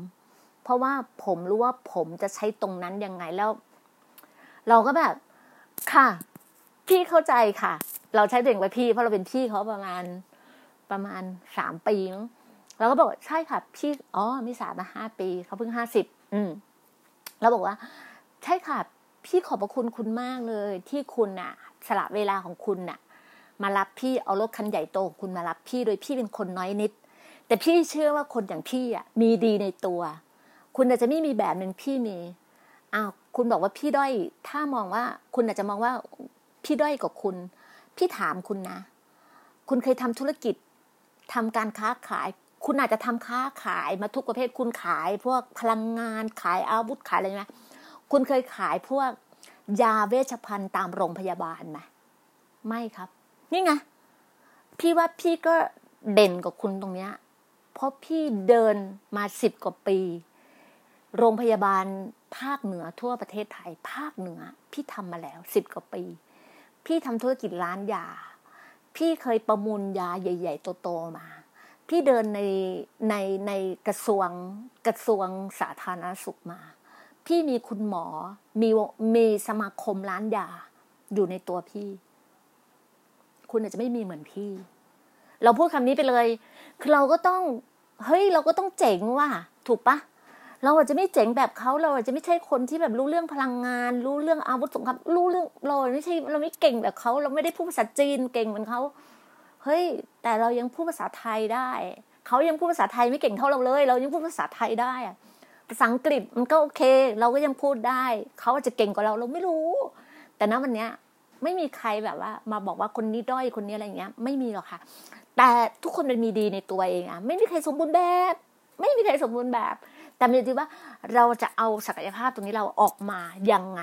เพราะว่าผมรู้ว่าผมจะใช้ตรงนั้นยังไงแล้ว เราก็แบบ ค่ะ พี่เข้าใจค่ะ เราใช้เด็กไว้พี่ เพราะเราเป็นพี่เขาประมาณประมาณสามปีเราก็บอกใช่ค่ะ พี่อ๋อมีสามมาห้าปีเขาเพิ่งห้าสิบอืมเราบอกว่า ใช่ค่ะ พี่ขอบพระคุณคุณมากเลย ที่คุณน่ะ สละเวลาของคุณน่ะ มารับพี่เอารถคันใหญ่โตของคุณมารับพี่โดยพี่เป็นคนน้อยนิด แต่พี่เชื่อว่าคนอย่างพี่อะ มีดีในตัว คุณอาจจะไม่มีแบบหนึ่งพี่มีอ้าวคุณบอกว่าพี่ด้อยถ้ามองว่า คุณอาจจะมองว่า พี่ด้อยกว่าคุณ พี่ถามคุณนะ คุณเคยทำธุรกิจทำการค้าขาย คุณอาจจะทำค้าขายมาทุกประเภทคุณขาย พวกพลังงานขายอาวุธขายอะไรไหมคุณเคยขายพวกยาเวชภัณฑ์ตามโรงพยาบาลไหมไม่ครับ นี่ไงพี่ว่าพี่ก็เด่นกว่าคุณตรงเนี้ยเพราะพี่เดินมาสิบกว่าปี โรงพยาบาลภาคเหนือทั่วประเทศไทย ภาคเหนือ พี่ทำมาแล้วสิบกว่าปี พี่ทำธุรกิจร้านยา พี่เคยประมูลยาใหญ่ ๆ โตๆมา พี่เดินในในในกระทรวงกระทรวงสาธารณสุขมา พี่มีคุณหมอมีมีสมาคมร้านยาอยู่ในตัวพี่ คุณอาจจะไม่มีเหมือนพี่ เราพูดคำนี้ไปเลย คือเราก็ต้อง เฮ้ย เราก็ต้องเจ๋งว่ะ ถูกปะ เราอาจจะไม่เจ๋งแบบเขาเราอาจจะไม่ใช่คนที่แบบรู้เรื่องพลังงาน รู้เรื่องอาวุธสงครามรู้เรื่องเราไม่ใช่เราไม่เก่งแบบเขาเราไม่ได้พูดภาษาจีนเก่งเหมือนเขาเฮ้ย แต่เรายังพูดภาษาไทยได้เขายังพูดภาษาไทยไม่เก่งเท่าเราเลย เรายังพูดภาษาไทยได้อะภาษาอังกฤษมันก็โอเค เราก็ยังพูดได้เขาอาจจะเก่งกว่าเราเราไม่รู้ แต่ณวันเนี้ยไม่มีใครแบบว่า มาบอกว่าคนนี้ด้อยคนนี้อะไรเงี้ย ไม่มีหรอกค่ะ แต่ทุกคนมันมีดีในตัวเองอะไม่มีใครสมบูรณ์แบบ ไม่มีใครสมบูรณ์แบบ แต่มันอยู่ที่ว่าเราจะเอาศักยภาพตรงนี้เราออกมายังไง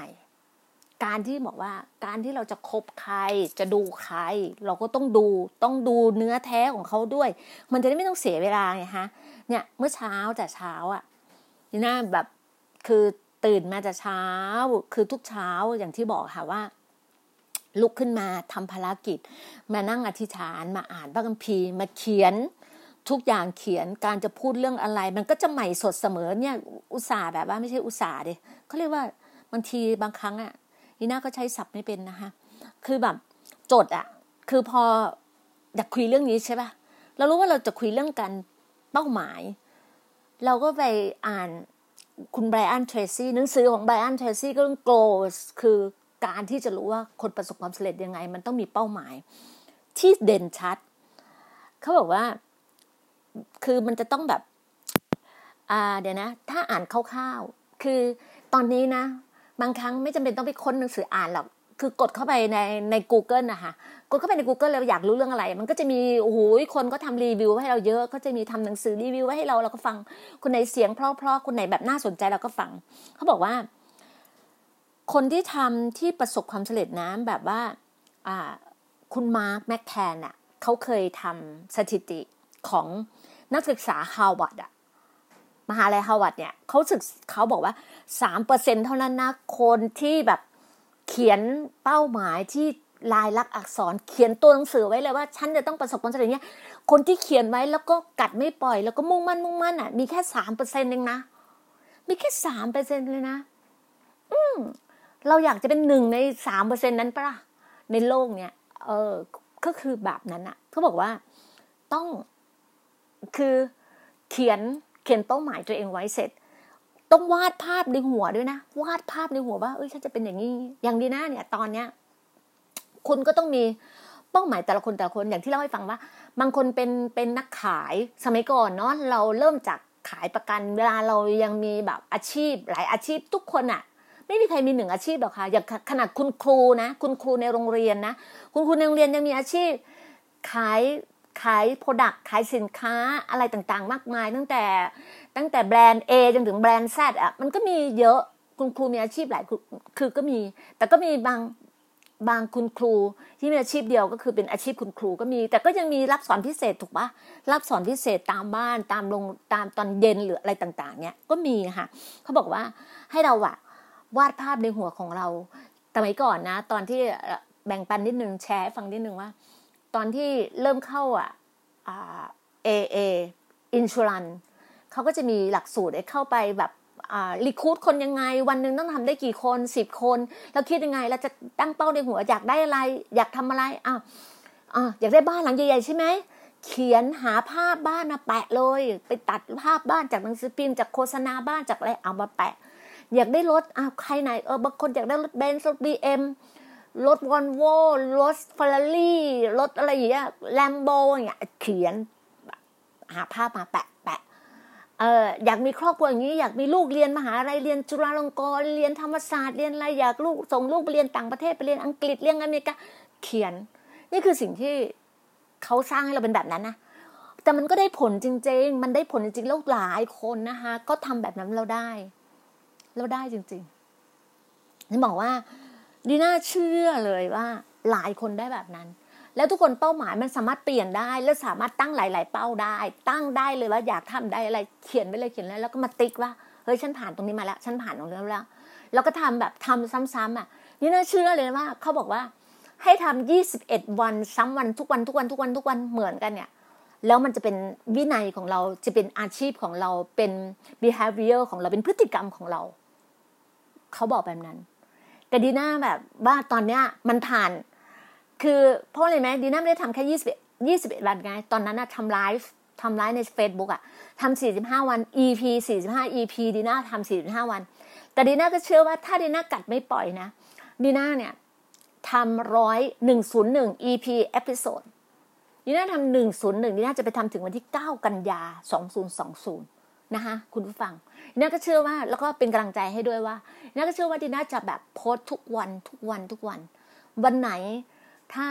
การที่บอกว่าการที่เราจะคบใครจะดูใคร เราก็ต้องดูต้องดูเนื้อแท้ของเขาด้วย มันจะได้ไม่ต้องเสียเวลาไงฮะเนี่ยเมื่อเช้าแต่เช้าอะดีน่าแบบคือตื่นมาจะเช้า คือทุกเช้าอย่างที่บอกค่ะว่า ลุกขึ้นมาทำภารกิจ มานั่งอธิษฐานมาอ่านพระคัมภีร์มาเขียน ทุกอย่างเขียนการจะพูดเรื่องอะไร มันก็จะใหม่สดเสมอเนี่ย อุตส่าห์แบบว่าไม่ใช่อุตส่าห์เดยเขาเรียกว่าบางทีบางครั้งอะนีน่าก็ใช้ศัพท์ไม่เป็นนะคะคือแบบจดอะคือพออยากคุยเรื่องนี้ใช่ปะเรารู้ว่าเราจะคุยเรื่องการเป้าหมาย เราก็ไปอ่านคุณไบรอันเทรซี่หนังสือของไบรอันเทรซี่ก็เรื่อง goals คือการที่จะรู้ว่าคนประสบความสำเร็จยังไง มันต้องมีเป้าหมาย ที่เด่นชัด เขาบอกว่า คือมันจะต้องแบบ อ่า เดี๋ยวนะ ถ้าอ่านคร่าวๆ คือตอนนี้นะ บางครั้งไม่จำเป็นต้องไปค้นหนังสืออ่านหรอก คือกดเข้าไปในใน Google นะคะกดเข้าไปใน Google แล้วอยากรู้เรื่องอะไร มันก็จะมีโอ้โหคนก็ทำรีวิวให้เราเยอะ ก็จะมีทำหนังสือรีวิวไว้ให้เราเราก็ฟัง คนไหนเสียงเพราะๆ คนไหนแบบน่าสนใจเราก็ฟัง เขาบอกว่า คนที่ทำที่ประสบความสำเร็จนะแบบว่า อ่า คุณมาร์คแมคแคนอะเขาเคยทำสถิติของ นักศึกษาฮาร์วาร์ดอะมหาลัยฮาร์วาร์ดเนี่ยเขาศึกเขาบอกว่าสามเปอร์เซ็นต์เท่านั้นนะคนที่แบบเขียนเป้าหมายเป็นลายลักษณ์อักษรเขียนตัวหนังสือไว้เลยว่าฉันจะต้องประสบความสำเร็จเนี่ยคนที่เขียนไว้แล้วก็กัดไม่ปล่อย แล้วก็มุ่งมั่นมุ่งมั่นอะมีแค่สามเปอร์เซ็นต์เองนะ มีแค่สามเปอร์เซ็นต์เลยนะ อืมเราอยากจะเป็นหนึ่งในสามเปอร์เซ็นนั้นปะในโลกเนี่ยเออ ก็คือแบบนั้นอะเขาบอกว่าต้อง คือเขียนเขียนเป้าหมายตัวเองไว้เสร็จ ต้องวาดภาพในหัวด้วยนะ วาดภาพในหัวว่าเอ้ยฉันจะเป็นอย่างนี้อย่างดีนะเนี่ย ตอนเนี้ย คุณก็ต้องมีเป้าหมายแต่ละคนแต่ละคนอย่างที่เล่าให้ฟังว่า บางคนเป็นเป็นนักขายสมัยก่อนเนาะเราเริ่มจากขายประกันเวลาเรายังมีแบบอาชีพ หลายอาชีพทุกคนอะไม่มีใครมีหนึ่งอาชีพหรอกค่ะอย่างขนาดคุณครูนะ คุณครูในโรงเรียนนะ คุณครูในโรงเรียนยังมีอาชีพขาย ขาย product ขายสินค้าอะไรต่างๆ มากมาย ตั้งแต่ตั้งแต่แบรนด์ A จนถึงแบรนด์ Z อะมันก็มีเยอะคุณครูมีอาชีพหลายคือก็มี แต่ก็มีบางบางคุณครูที่มีอาชีพเดียวก็คือเป็นอาชีพคุณครูก็มี แต่ก็ยังมีรับสอนพิเศษถูกปะรับสอนพิเศษตามบ้านตามโรงตามตอนเย็นหรืออะไรต่าง ๆ เนี่ยก็มีค่ะเขาบอกว่าให้เราอะวาดภาพในหัวของเราสมัยก่อนนะ ตอนที่แบ่งปันนิดนึงแชร์ฟังนิดนึงว่า ตอนที่เริ่มเข้าอะเอเออินชูรันเขาก็จะมีหลักสูตรเข้าไปแบบรีคูดคนยังไง วันหนึ่งต้องทำได้กี่คนสิบคน แล้วคิดยังไงเราจะตั้งเป้าในหัวอยากได้อะไร อยากทำอะไรอ้าวอ่าอยากได้บ้านหลังใหญ่ๆใช่ไหมเขียนหาภาพบ้านมาแปะเลย ไปตัดภาพบ้านจากหนังสือพิมพ์จากโฆษณาบ้านจากอะไรเอามาแปะ อยากได้รถอ้าวใครไหนเออบางคนอยากได้รถเบนซ์รถบีเอ็ม รถวอลโวรถเฟอร์รารี่รถอะไรอย่างเงี้ยแลมโบอย่างเงี้ยเขียน หาภาพมาแปะแปะเอออยากมีครอบครัวอย่างนี้ อยากมีลูกเรียนมหาลัยเรียนจุฬาลงกรณ์เรียนธรรมศาสตร์เรียนอะไรอยากลูกส่งลูกไปเรียนต่างประเทศไปเรียนอังกฤษเรียนอเมริกาเขียน นี่คือสิ่งที่เขาสร้างให้เราเป็นแบบนั้นนะแต่มันก็ได้ผลจริง ๆ มันได้ผลจริงๆแล้วหลายคนนะคะก็ทำแบบนั้นเราได้ เราได้จริงๆนี่บอกว่า ดีน่าเชื่อเลยว่าหลายคนได้แบบนั้น แล้วทุกคนเป้าหมายมันสามารถเปลี่ยนได้ และสามารถตั้งหลาย ๆ เป้าได้ ตั้งได้เลยว่าอยากทำได้อะไรเขียนไปเลยเขียนแล้วแล้วก็มาติ๊กว่าเฮ้ยฉันผ่านตรงนี้มาแล้วฉันผ่านตรงนี้แล้วแล้วก็ทำแบบทำซ้ำๆอะนี่น่าเชื่อเลยว่าเขาบอกว่า ให้ทำยี่สิบเอ็ดวันซ้ำวันทุกวันทุกวันทุกวันทุกวันเหมือนกันเนี่ยแล้วมันจะเป็นวินัยของเราจะเป็นอาชีพของเราเป็น behavior ของเราเป็นพฤติกรรมของเรา เขาบอกแบบนั้น แต่ดีน่าแบบว่าตอนเนี้ยมันผ่าน คือเพราะอะไรไหมดีน่าไม่ได้ทำแค่ยี่สิบยี่สิบเอ็ดวันไง ตอนนั้นอะทำไลฟ์ทำไลฟ์ใน Facebook อะทำสี่สิบห้าวัน EP สี่สิบห้า EP ดีน่าทำสี่สิบห้าวัน แต่ดีน่าก็เชื่อว่าถ้าดีน่ากัดไม่ปล่อยนะดีน่าเนี่ยทำร้อยหนึ่งศูนย์หนึ่ง EP episode ดีน่าทำหนึ่งศูนย์หนึ่งดีน่าจะไปทำถึงวันที่เก้ากันยาสองศูนย์สองศูนย์ นะคะคุณผู้ฟังน่าก็เชื่อว่าแล้วก็เป็นกำลังใจให้ด้วยว่าน่าก็เชื่อว่าดีน่าจะแบบโพสต์ทุกวันทุกวันทุกวัน วันไหนถ้า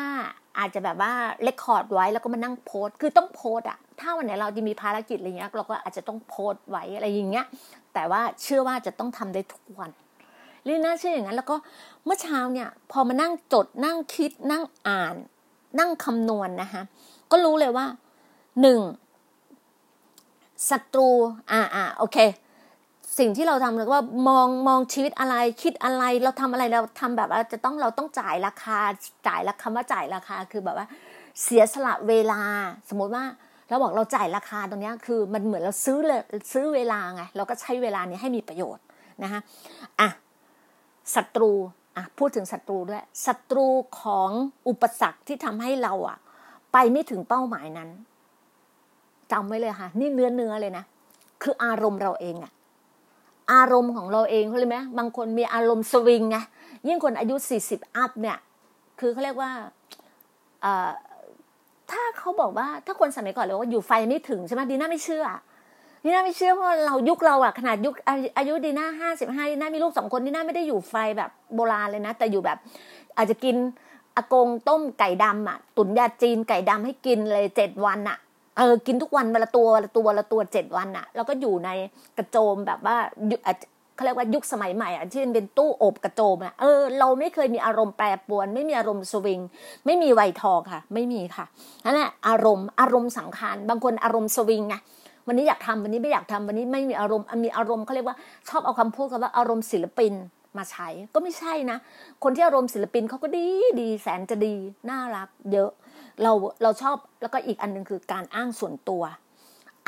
อาจจะแบบว่าrecord ไว้แล้วก็มานั่งโพสต์คือต้องโพสต์อะถ้าวันไหนเราจะมีภารกิจอะไรเงี้ยเราก็อาจจะต้องโพสต์ไว้อะไรอย่างเงี้ย แต่ว่าเชื่อว่าจะต้องทำได้ทุกวันดีน่าเชื่ออย่างนั้น แล้วก็เมื่อเช้าเนี่ย พอมานั่งจดนั่งคิดนั่งอ่าน นั่งคำนวณนะคะก็รู้เลยว่าหนึ่ง ศัตรู อ่าอ่าโอเค สิ่งที่เราทำเราก็ว่ามองมองชีวิตอะไรคิดอะไรเราทำอะไรเราทำแบบว่าจะต้องเราต้องจ่ายราคาจ่ายราคาว่าจ่ายราคาคือแบบว่า เสียสละเวลา สมมติว่าเราบอกเราจ่ายราคาตรงนี้คือมันเหมือนเราซื้อเลยซื้อเวลาไงเราก็ใช้เวลานี้ให้มีประโยชน์นะคะอะศัตรูอะพูดถึงศัตรูด้วยศัตรูของอุปสรรคที่ทำให้เราอะ ไปไม่ถึงเป้าหมายนั้น จำไว้เลยค่ะ นี่เนื้อเนื้อเลยนะ คืออารมณ์เราเองอะอารมณ์ของเราเองเขาเลยไหมบางคนมีอารมณ์สวิงไงยิ่งคนอายุสี่สิบอัพเนี่ย คือเขาเรียกว่าถ้าเขาบอกว่าถ้าคนสมัยก่อนเลยว่าอยู่ไฟไม่ถึงใช่ไหมดีน่าไม่เชื่อดีน่าไม่เชื่อเพราะเรายุคเราอะขนาดยุคอายุดีน่าห้าสิบห้าดีน่ามีลูกสองคนดีน่าไม่ได้อยู่ไฟแบบโบราณเลยนะ แต่อยู่แบบอาจจะกินอากงต้มไก่ดำอะตุ๋นยาจีนไก่ดำให้กินเลยเจ็ดวันอะ เออกินทุกวันวันละตัววันละตัววันละตัวเจ็ดวันอะแล้วก็อยู่ในกระโจมแบบว่าเขาเรียกว่ายุคสมัยใหม่อะที่เป็นตู้อบกระโจมอะเออเราไม่เคยมีอารมณ์แปรปรวน ไม่มีอารมณ์สวิง ไม่มีไวทองค่ะ ไม่มีค่ะนั่นแหละอารมณ์อารมณ์สำคัญบางคนอารมณ์สวิงไงวันนี้อยากทำวันนี้ไม่อยากทำวันนี้ไม่มีอารมณ์มีอารมณ์เขาเรียกว่าชอบเอาคำพูดคำว่าอารมณ์ศิลปินมาใช้ก็ไม่ใช่นะ คนที่อารมณ์ศิลปินเขาก็ดีดีแสนจะดีน่ารักเยอะ เราเราชอบแล้วก็อีกอันหนึ่งคือการอ้างส่วนตัว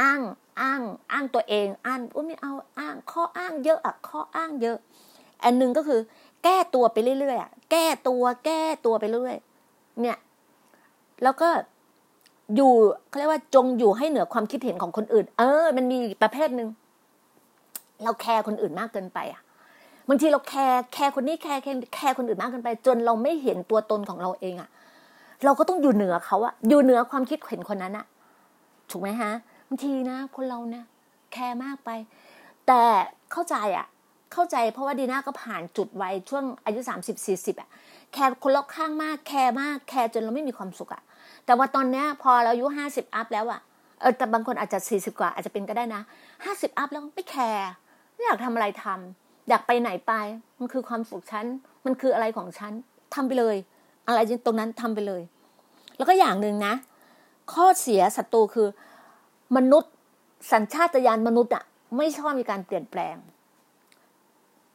อ้างอ้างอ้างตัวเองอ้างอุ้ไม่เอาอ้างข้ออ้างเยอะอะข้ออ้างเยอะ อันหนึ่งก็คือ แก้ตัวไปเรื่อยๆอะแก้ตัวแก้ตัวไปเรื่อยเนี่ย แล้วก็อยู่เขาเรียกว่าจงอยู่ให้เหนือความคิดเห็นของคนอื่น เออ มันมีประเภทหนึ่งเรา care คนอื่นมากเกินไปอะบางทีเรา care care คนนี้ care care คนอื่นมากเกินไป จนเราไม่เห็นตัวตนของเราเองอะ เราก็ต้องอยู่เหนือเขาอะอยู่เหนือความคิดเห็นคนนั้นอะถูกไหมฮะบางทีนะ คนเราเนี่ย care มากไป แต่เข้าใจอะเข้าใจเพราะว่าดีน่าก็ผ่านจุดวัยช่วงอายุสามสิบสี่สิบอะ care คนรอบข้างมาก care มาก care จนเราไม่มีความสุขอะแต่ว่าตอนเนี้ยพอเราอายุห้าสิบ up แล้วอะเออแต่บางคนอาจจะสี่สิบกว่าอาจจะเป็นก็ได้นะห้าสิบ up แล้วไม่ care ไม่อยากทำอะไรทำอยากไปไหนไป มันคือความสุขฉันมันคืออะไรของฉันทำไปเลย อะไรตรงนั้นทำไปเลย แล้วก็อย่างหนึ่งนะ ข้อเสียศัตรูคือ มนุษย์สัญชาตญาณมนุษย์อะไม่ชอบมีการเปลี่ยนแปลง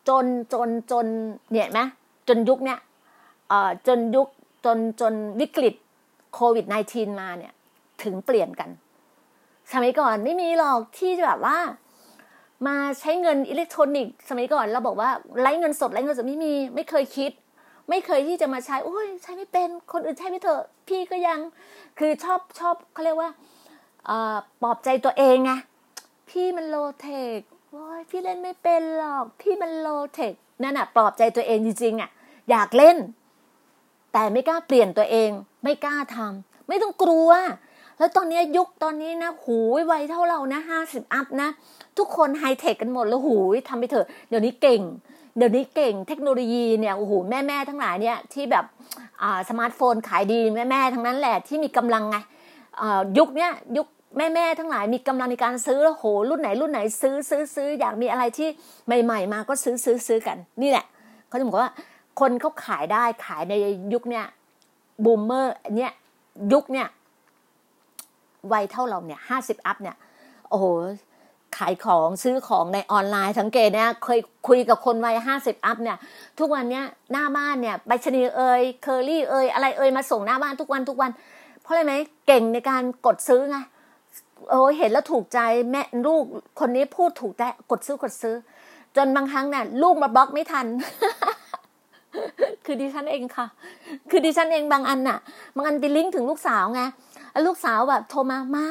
จนจนจนเนี่ยไหมจนยุคเนี้ยจนยุคจนจนวิกฤตโควิด -19 มาเนี่ย ถึงเปลี่ยนกัน สมัยก่อนไม่มีหรอกที่แบบว่า มาใช้เงินอิเล็กทรอนิกส์ สมัยก่อนเราบอกว่าไร้เงินสดไร้เงินสดไม่มี ไม่เคยคิด ไม่เคยที่จะมาใช้โอ้ยใช้ไม่เป็นคนอื่นใช้ไม่เถอะ พี่ก็ยังคือชอบชอบเขาเรียกว่าปลอบใจตัวเองไงพี่มันโลเทคโอ้ยพี่เล่นไม่เป็นหรอก พี่มันโลเทคนั่นอะปลอบใจตัวเองจริงๆอะอยากเล่น แต่ไม่กล้าเปลี่ยนตัวเอง ไม่กล้าทำไม่ต้องกลัว แล้วตอนนี้ยุคตอนนี้นะหูวัยเท่าเรานะห้าสิบ up นะ ทุกคนไฮเทคกันหมดแล้วหูทำไปเถอะ เดี๋ยวนี้เก่ง เดี๋ยวนี้เก่งเทคโนโลยีเนี่ยโอ้โหแม่แม่ทั้งหลายเนี่ยที่แบบสมาร์ตโฟนขายดีแม่แม่ทั้งนั้นแหละที่มีกำลังไงยุคเนี้ยยุคแม่แม่ทั้งหลายมีกำลังในการซื้อแล้วโหรุ่นไหนรุ่นไหนซื้อซื้อซื้ออยากมีอะไรที่ใหม่ ๆ มาก็ซื้อซื้อซื้อกันนี่แหละเขาจะบอกว่าคนเขาขายได้ขายในยุคเนี้ย boomer เนี่ยยุคเนี้ยวัยเท่าเราเนี่ยห้าสิบ up เนี่ยโอ้โห ขายของซื้อของในออนไลน์สังเกตเนี่ยเคยคุยกับคนวัยห้าสิบ up เนี่ย ทุกวันเนี้ยหน้าบ้านเนี่ยไปรษณีย์เอยเคอรี่เอยอะไรเอยมาส่งหน้าบ้านทุกวันทุกวัน เพราะอะไรไหมเก่งในการกดซื้อไงโอ้เห็นแล้วถูกใจแม่ลูกคนนี้พูดถูกใจกดซื้อกดซื้อ จนบางครั้งเนี่ยลูกมาบล็อกไม่ทัน คือดิฉันเองค่ะ คือดิฉันเองบางอันน่ะ บางอันไปลิงก์ถึงลูกสาวไงลูกสาวแบบโทรมามา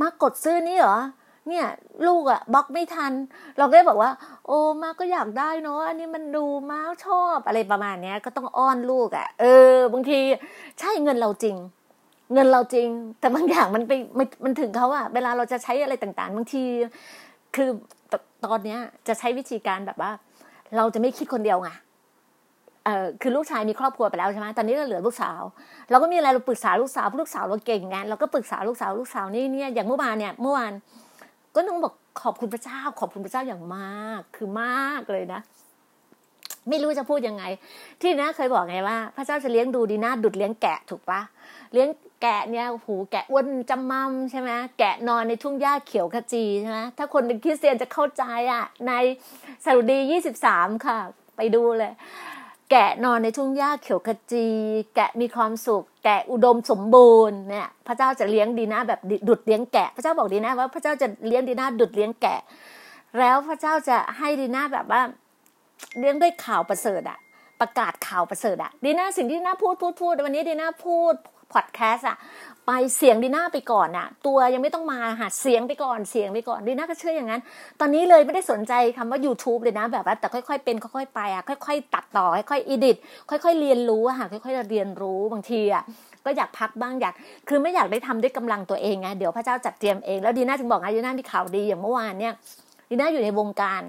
มากดซื้อนี่เหรอ เนี่ย ลูกอะบล็อกไม่ทัน เราก็เลยบอกว่า โอ้มาก็อยากได้เนาะอันนี้มันดูมาชอบอะไรประมาณเนี้ย ก็ต้องอ้อนลูกอะเออบางทีใช่เงินเราจริง เงินเราจริง แต่บางอย่างมันไปมันถึงเขาอะเวลาเราจะใช้อะไรต่างๆ บางที คือตอนเนี้ย จะใช้วิธีการแบบว่า เราจะไม่คิดคนเดียวไงเออคือลูกชายมีครอบครัวไปแล้วใช่ไหมตอนนี้ก็เหลือลูกสาว เราก็มีอะไรเราปรึกษาลูกสาวเพราะลูกสาวเราเก่งไงเราก็ปรึกษาลูกสาวลูกสาวนี่เนี่ยอย่างเมื่อวานเนี่ยเมื่อวาน ก็ต้องบอกขอบคุณพระเจ้า ขอบคุณพระเจ้าอย่างมาก คือมากเลยนะ ไม่รู้จะพูดยังไง ที่นะเคยบอกไงว่า พระเจ้าจะเลี้ยงดูดีน่าดุดเลี้ยงแกะถูกปะเลี้ยงแกะเนี่ยหูแกะอ้วนจำมั่มใช่ไหมแกะนอนในทุ่งหญ้าเขียวขจีใช่ไหมถ้าคนเป็นคริสเตียนจะเข้าใจอะ ในสรุดียี่สิบสามค่ะ ไปดูเลย แกะนอนในทุ่งหญ้าเขียวขจี แกะมีความสุข แกะอุดมสมบูรณ์เนี่ยพระเจ้าจะเลี้ยงดีน่าแบบดุดเลี้ยงแกะ พระเจ้าบอกดีน่าว่าพระเจ้าจะเลี้ยงดีน่าดุดเลี้ยงแกะ แล้วพระเจ้าจะให้ดีน่าแบบว่าเลี้ยงด้วยข่าวประเสริฐอะประกาศข่าวประเสริฐอะดีน่าสิ่งที่ดีน่าพูดพูดพูดวันนี้ดีน่าพูดพอดแคสต์อะ ไปเสียงดีน่าไปก่อนอะตัวยังไม่ต้องมาหาเสียงไปก่อนเสียงไปก่อนดีน่าก็เชื่ออย่างนั้น ตอนนี้เลยไม่ได้สนใจคำว่า YouTube เลยนะ แบบว่าแต่ค่อยๆเป็นค่อยๆไปอะค่อยๆ ตัดต่อค่อยๆ edit ค่อยๆเรียนรู้อะค่ะค่อยๆเรียนรู้บางทีอะก็อยากพักบ้างอยาก คือไม่อยากได้ทำด้วยกำลังตัวเองไงเดี๋ยวพระเจ้าจัดเตรียมเองแล้วดีน่าจึงบอกไงดีน่ามีข่าวดีอย่างเมื่อวานเนี่ยดีน่าอยู่ในวงการ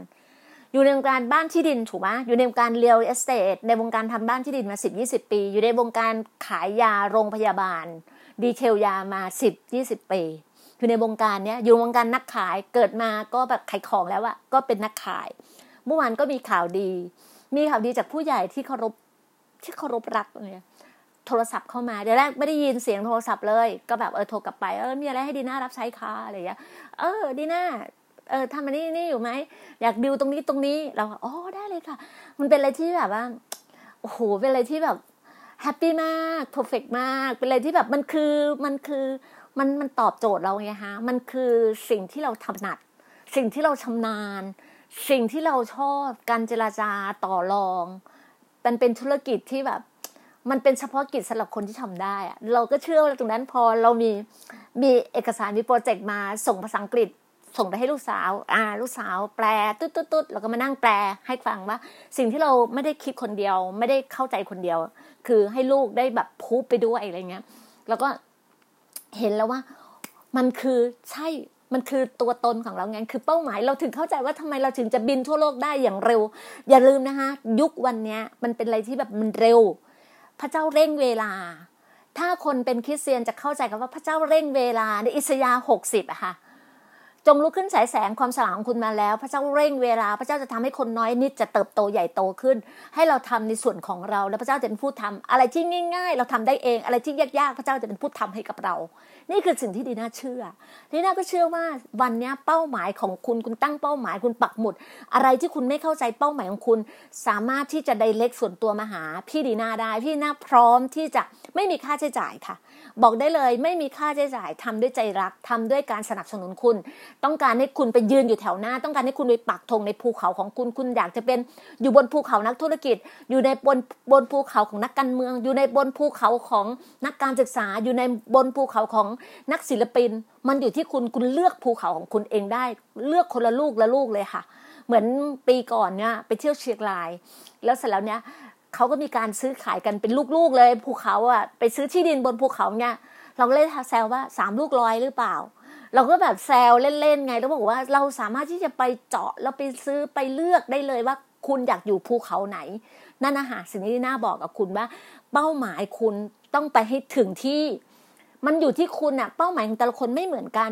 อยู่ในวงการบ้านที่ดินถูกไหมอยู่ในวงการ real estate ในวงการทำบ้านที่ดินมาสิบยี่สิบปี อยู่ในวงการขายยาโรงพยาบาล ดีเทลยามาสิบยี่สิบปีอยู่ในวงการเนี้ยอยู่วงการนักขายเกิดมาก็แบบขายของแล้วอะก็เป็นนักขาย เมื่อวานก็มีข่าวดี มีข่าวดีจากผู้ใหญ่ที่เคารพที่เคารพรักเนี่ยโทรศัพท์เข้ามาเดี๋ยวแรกไม่ได้ยินเสียงโทรศัพท์เลย ก็แบบเออโทรกลับไปเออมีอะไรให้ดีน่ารับใช้ค่ะอะไรอย่างเงี้ยเออดีน่าเออทำอันนี้นี่อยู่ไหมอยากดิวตรงนี้ตรงนี้เราอ๋อได้เลยค่ะ มันเป็นอะไรที่แบบว่าโอ้โหเป็นอะไรที่แบบ happy มาก perfect มาก เป็นอะไรที่แบบมันคือมันคือมันมันตอบโจทย์เราไงฮะ มันคือสิ่งที่เราถนัด สิ่งที่เราชำนาญ สิ่งที่เราชอบการเจราจาต่อรองมันเป็นธุรกิจที่แบบ มันเป็นเฉพาะกิจสำหรับคนที่ทำได้อะเราก็เชื่อว่าตรงนั้นพอเรามีมีเอกสารมี project มาส่งภาษาอังกฤษ ส่งไปให้ลูกสาว อ่า ลูกสาวแปลตุ๊ดตุ๊ดตุ๊ดแล้วก็มานั่งแปลให้ฟังว่า สิ่งที่เราไม่ได้คิดคนเดียว ไม่ได้เข้าใจคนเดียว คือให้ลูกได้แบบพูดไปด้วยอะไรเงี้ย แล้วก็เห็นแล้วว่า มันคือใช่มันคือตัวตนของเราไงคือเป้าหมายเราถึงเข้าใจว่าทำไมเราถึงจะบินทั่วโลกได้อย่างเร็ว อย่าลืมนะคะยุควันเนี้ยมันเป็นอะไรที่แบบมันเร็ว พระเจ้าเร่งเวลา ถ้าคนเป็นคริสเตียนจะเข้าใจกันว่าพระเจ้าเร่งเวลาในอิสยาห์หกสิบอะค่ะ จงลุกขึ้นสายแสงความสว่างของคุณมาแล้ว พระเจ้าเร่งเวลา พระเจ้าจะทำให้คนน้อยนิดจะเติบโตใหญ่โตขึ้น ให้เราทำในส่วนของเรา แล้วพระเจ้าจะเป็นผู้ทำอะไรที่ง่าย ๆ เราทำได้เอง อะไรที่ยากๆ พระเจ้าจะเป็นผู้ทำให้กับเรา นี่คือสิ่งที่ดีน่าเชื่อดีน่าก็เชื่อว่าวันนี้เป้าหมายของคุณคุณตั้งเป้าหมายคุณปักหมุด อะไรที่คุณไม่เข้าใจเป้าหมายของคุณ สามารถที่จะไดเล็กส่วนตัวมาหา พี่ดีน่าได้พี่ดีน่าพร้อมที่จะไม่มีค่าใช้จ่ายค่ะ บอกได้เลยไม่มีค่าใช้จ่ายทำด้วยใจรักทำด้วยการสนับสนุนคุณ ต้องการให้คุณไปยืนอยู่แถวหน้า ต้องการให้คุณไปปักธงในภูเขาของคุณคุณอยากจะเป็นอยู่บนภูเขานักธุรกิจ อยู่ในบนบนภูเขาของนักการเมือง อยู่ในบนภูเขาของนักการศึกษาอยู่ในบนภูเขาของนักศิลปิน มันอยู่ที่คุณคุณเลือกภูเขาของคุณเองได้ เลือกคนละลูกละลูกเลยค่ะ เหมือนปีก่อนเนี่ยไปเที่ยวเชียงราย แล้วเสร็จแล้วเนี่ยเขาก็มีการซื้อขายกันเป็นลูกๆเลยภูเขาอะไปซื้อที่ดินบนภูเขาเนี่ยเราก็เลยแซวว่าสามลูกร้อยหรือเปล่า เราก็แบบแซวเล่นๆไงแล้วบอกว่าเราสามารถที่จะไปเจาะแล้วไปซื้อไปเลือกได้เลยว่าคุณอยากอยู่ภูเขาไหน นั่นนะฮะสิ่งที่น่าบอกกับคุณว่า เป้าหมายคุณต้องไปให้ถึงที่ มันอยู่ที่คุณอะเป้าหมายของแต่ละคนไม่เหมือนกัน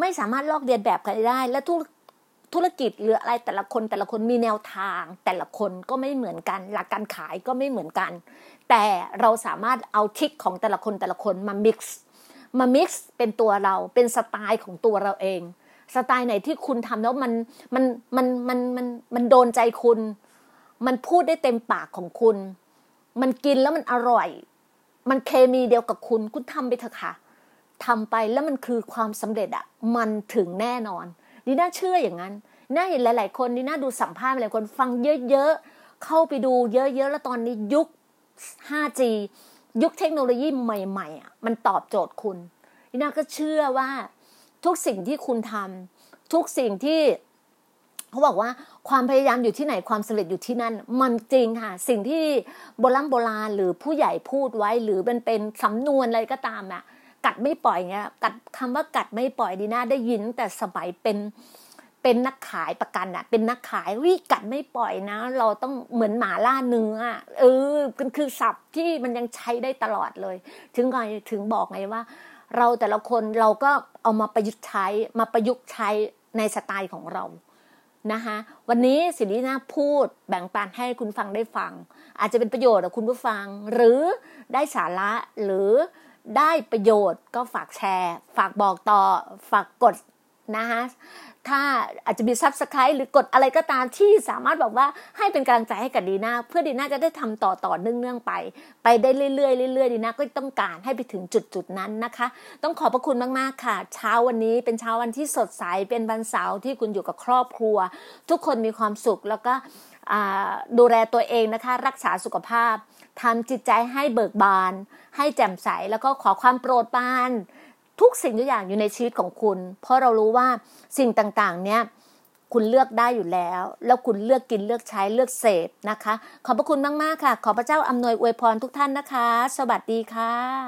ไม่สามารถลอกเรียนแบบกันได้ และทุกธุรกิจหรืออะไรแต่ละคนแต่ละคนมีแนวทาง แต่ละคนก็ไม่เหมือนกัน หลักการขายก็ไม่เหมือนกัน แต่เราสามารถเอาทิกของแต่ละคนแต่ละคนมา mix มา mix เป็นตัวเราเป็นสไตล์ของตัวเราเอง สไตล์ไหนที่คุณทำแล้วมันมันมันมันมันมันโดนใจคุณ มันพูดได้เต็มปากของคุณ มันกินแล้วมันอร่อย มันเคมีเดียวกับคุณ คุณทำไปเถอะค่ะทำไปแล้วมันคือความสำเร็จอะมันถึงแน่นอนนี่น่าเชื่ออย่างนั้นน่าเห็นหลาย ๆ คนนี่น่าดูสัมภาษณ์หลายคนฟังเยอะ ๆ เข้าไปดูเยอะ ๆ แล้วตอนนี้ยุค 5G ยุคเทคโนโลยีใหม่ๆอะมันตอบโจทย์คุณนี่น่าก็เชื่อว่าทุกสิ่งที่คุณทำทุกสิ่งที่ เขาบอกว่าความพยายามอยู่ที่ไหนความสำเร็จอยู่ที่นั่น มันจริงค่ะ สิ่งที่โบราณโบราณหรือผู้ใหญ่พูดไว้หรือเป็นเป็นสำนวนอะไรก็ตามอะ กัดไม่ปล่อยเงี้ยกัดคำว่ากัดไม่ปล่อยดีน่าได้ยินแต่สมัยเป็นเป็นนักขายประกันอะเป็นนักขายวิกัดไม่ปล่อยนะ เราต้องเหมือนหมาล่าเนื้อเออมันคือศัพท์ที่มันยังใช้ได้ตลอดเลย ถึงไงถึงบอกไงว่า เราแต่ละคนเราก็เอามาประยุกต์ใช้มาประยุกต์ใช้ในสไตล์ของเรา นะคะวันนี้สิ่งที่น่าพูดแบ่งปันให้คุณฟังได้ฟัง อาจจะเป็นประโยชน์กับคุณผู้ฟัง หรือได้สาระหรือได้ประโยชน์ก็ฝากแชร์ ฝากบอกต่อฝากกดนะคะ ถ้าอาจจะมี subscribe หรือกดอะไรก็ตามที่สามารถบอกว่าให้เป็นกำลังใจให้กับดีน่าเพื่อดีน่าจะได้ทำต่อต่อเนื่องๆไป ไปได้เรื่อยๆเรื่อยๆดีน่าก็ต้องการให้ไปถึงจุดจุดนั้นนะคะ ต้องขอบพระคุณมากๆค่ะ เช้าวันนี้เป็นเช้าวันที่สดใสเป็นวันเสาร์ที่คุณอยู่กับครอบครัว ทุกคนมีความสุขแล้วก็ดูแลตัวเองนะคะ รักษาสุขภาพทำจิตใจให้เบิกบาน ให้แจ่มใสแล้วก็ขอความโปรดปราน ทุกสิ่งทุกอย่างอยู่ในชีวิตของคุณ เพราะเรารู้ว่าสิ่งต่างๆ เนี้ยคุณเลือกได้อยู่แล้ว แล้วคุณเลือกกินเลือกใช้เลือกเสพนะคะ ขอบพระคุณมาก ๆ ค่ะ ขอพระเจ้าอำนวยอวยพรทุกท่านนะคะ สวัสดีค่ะ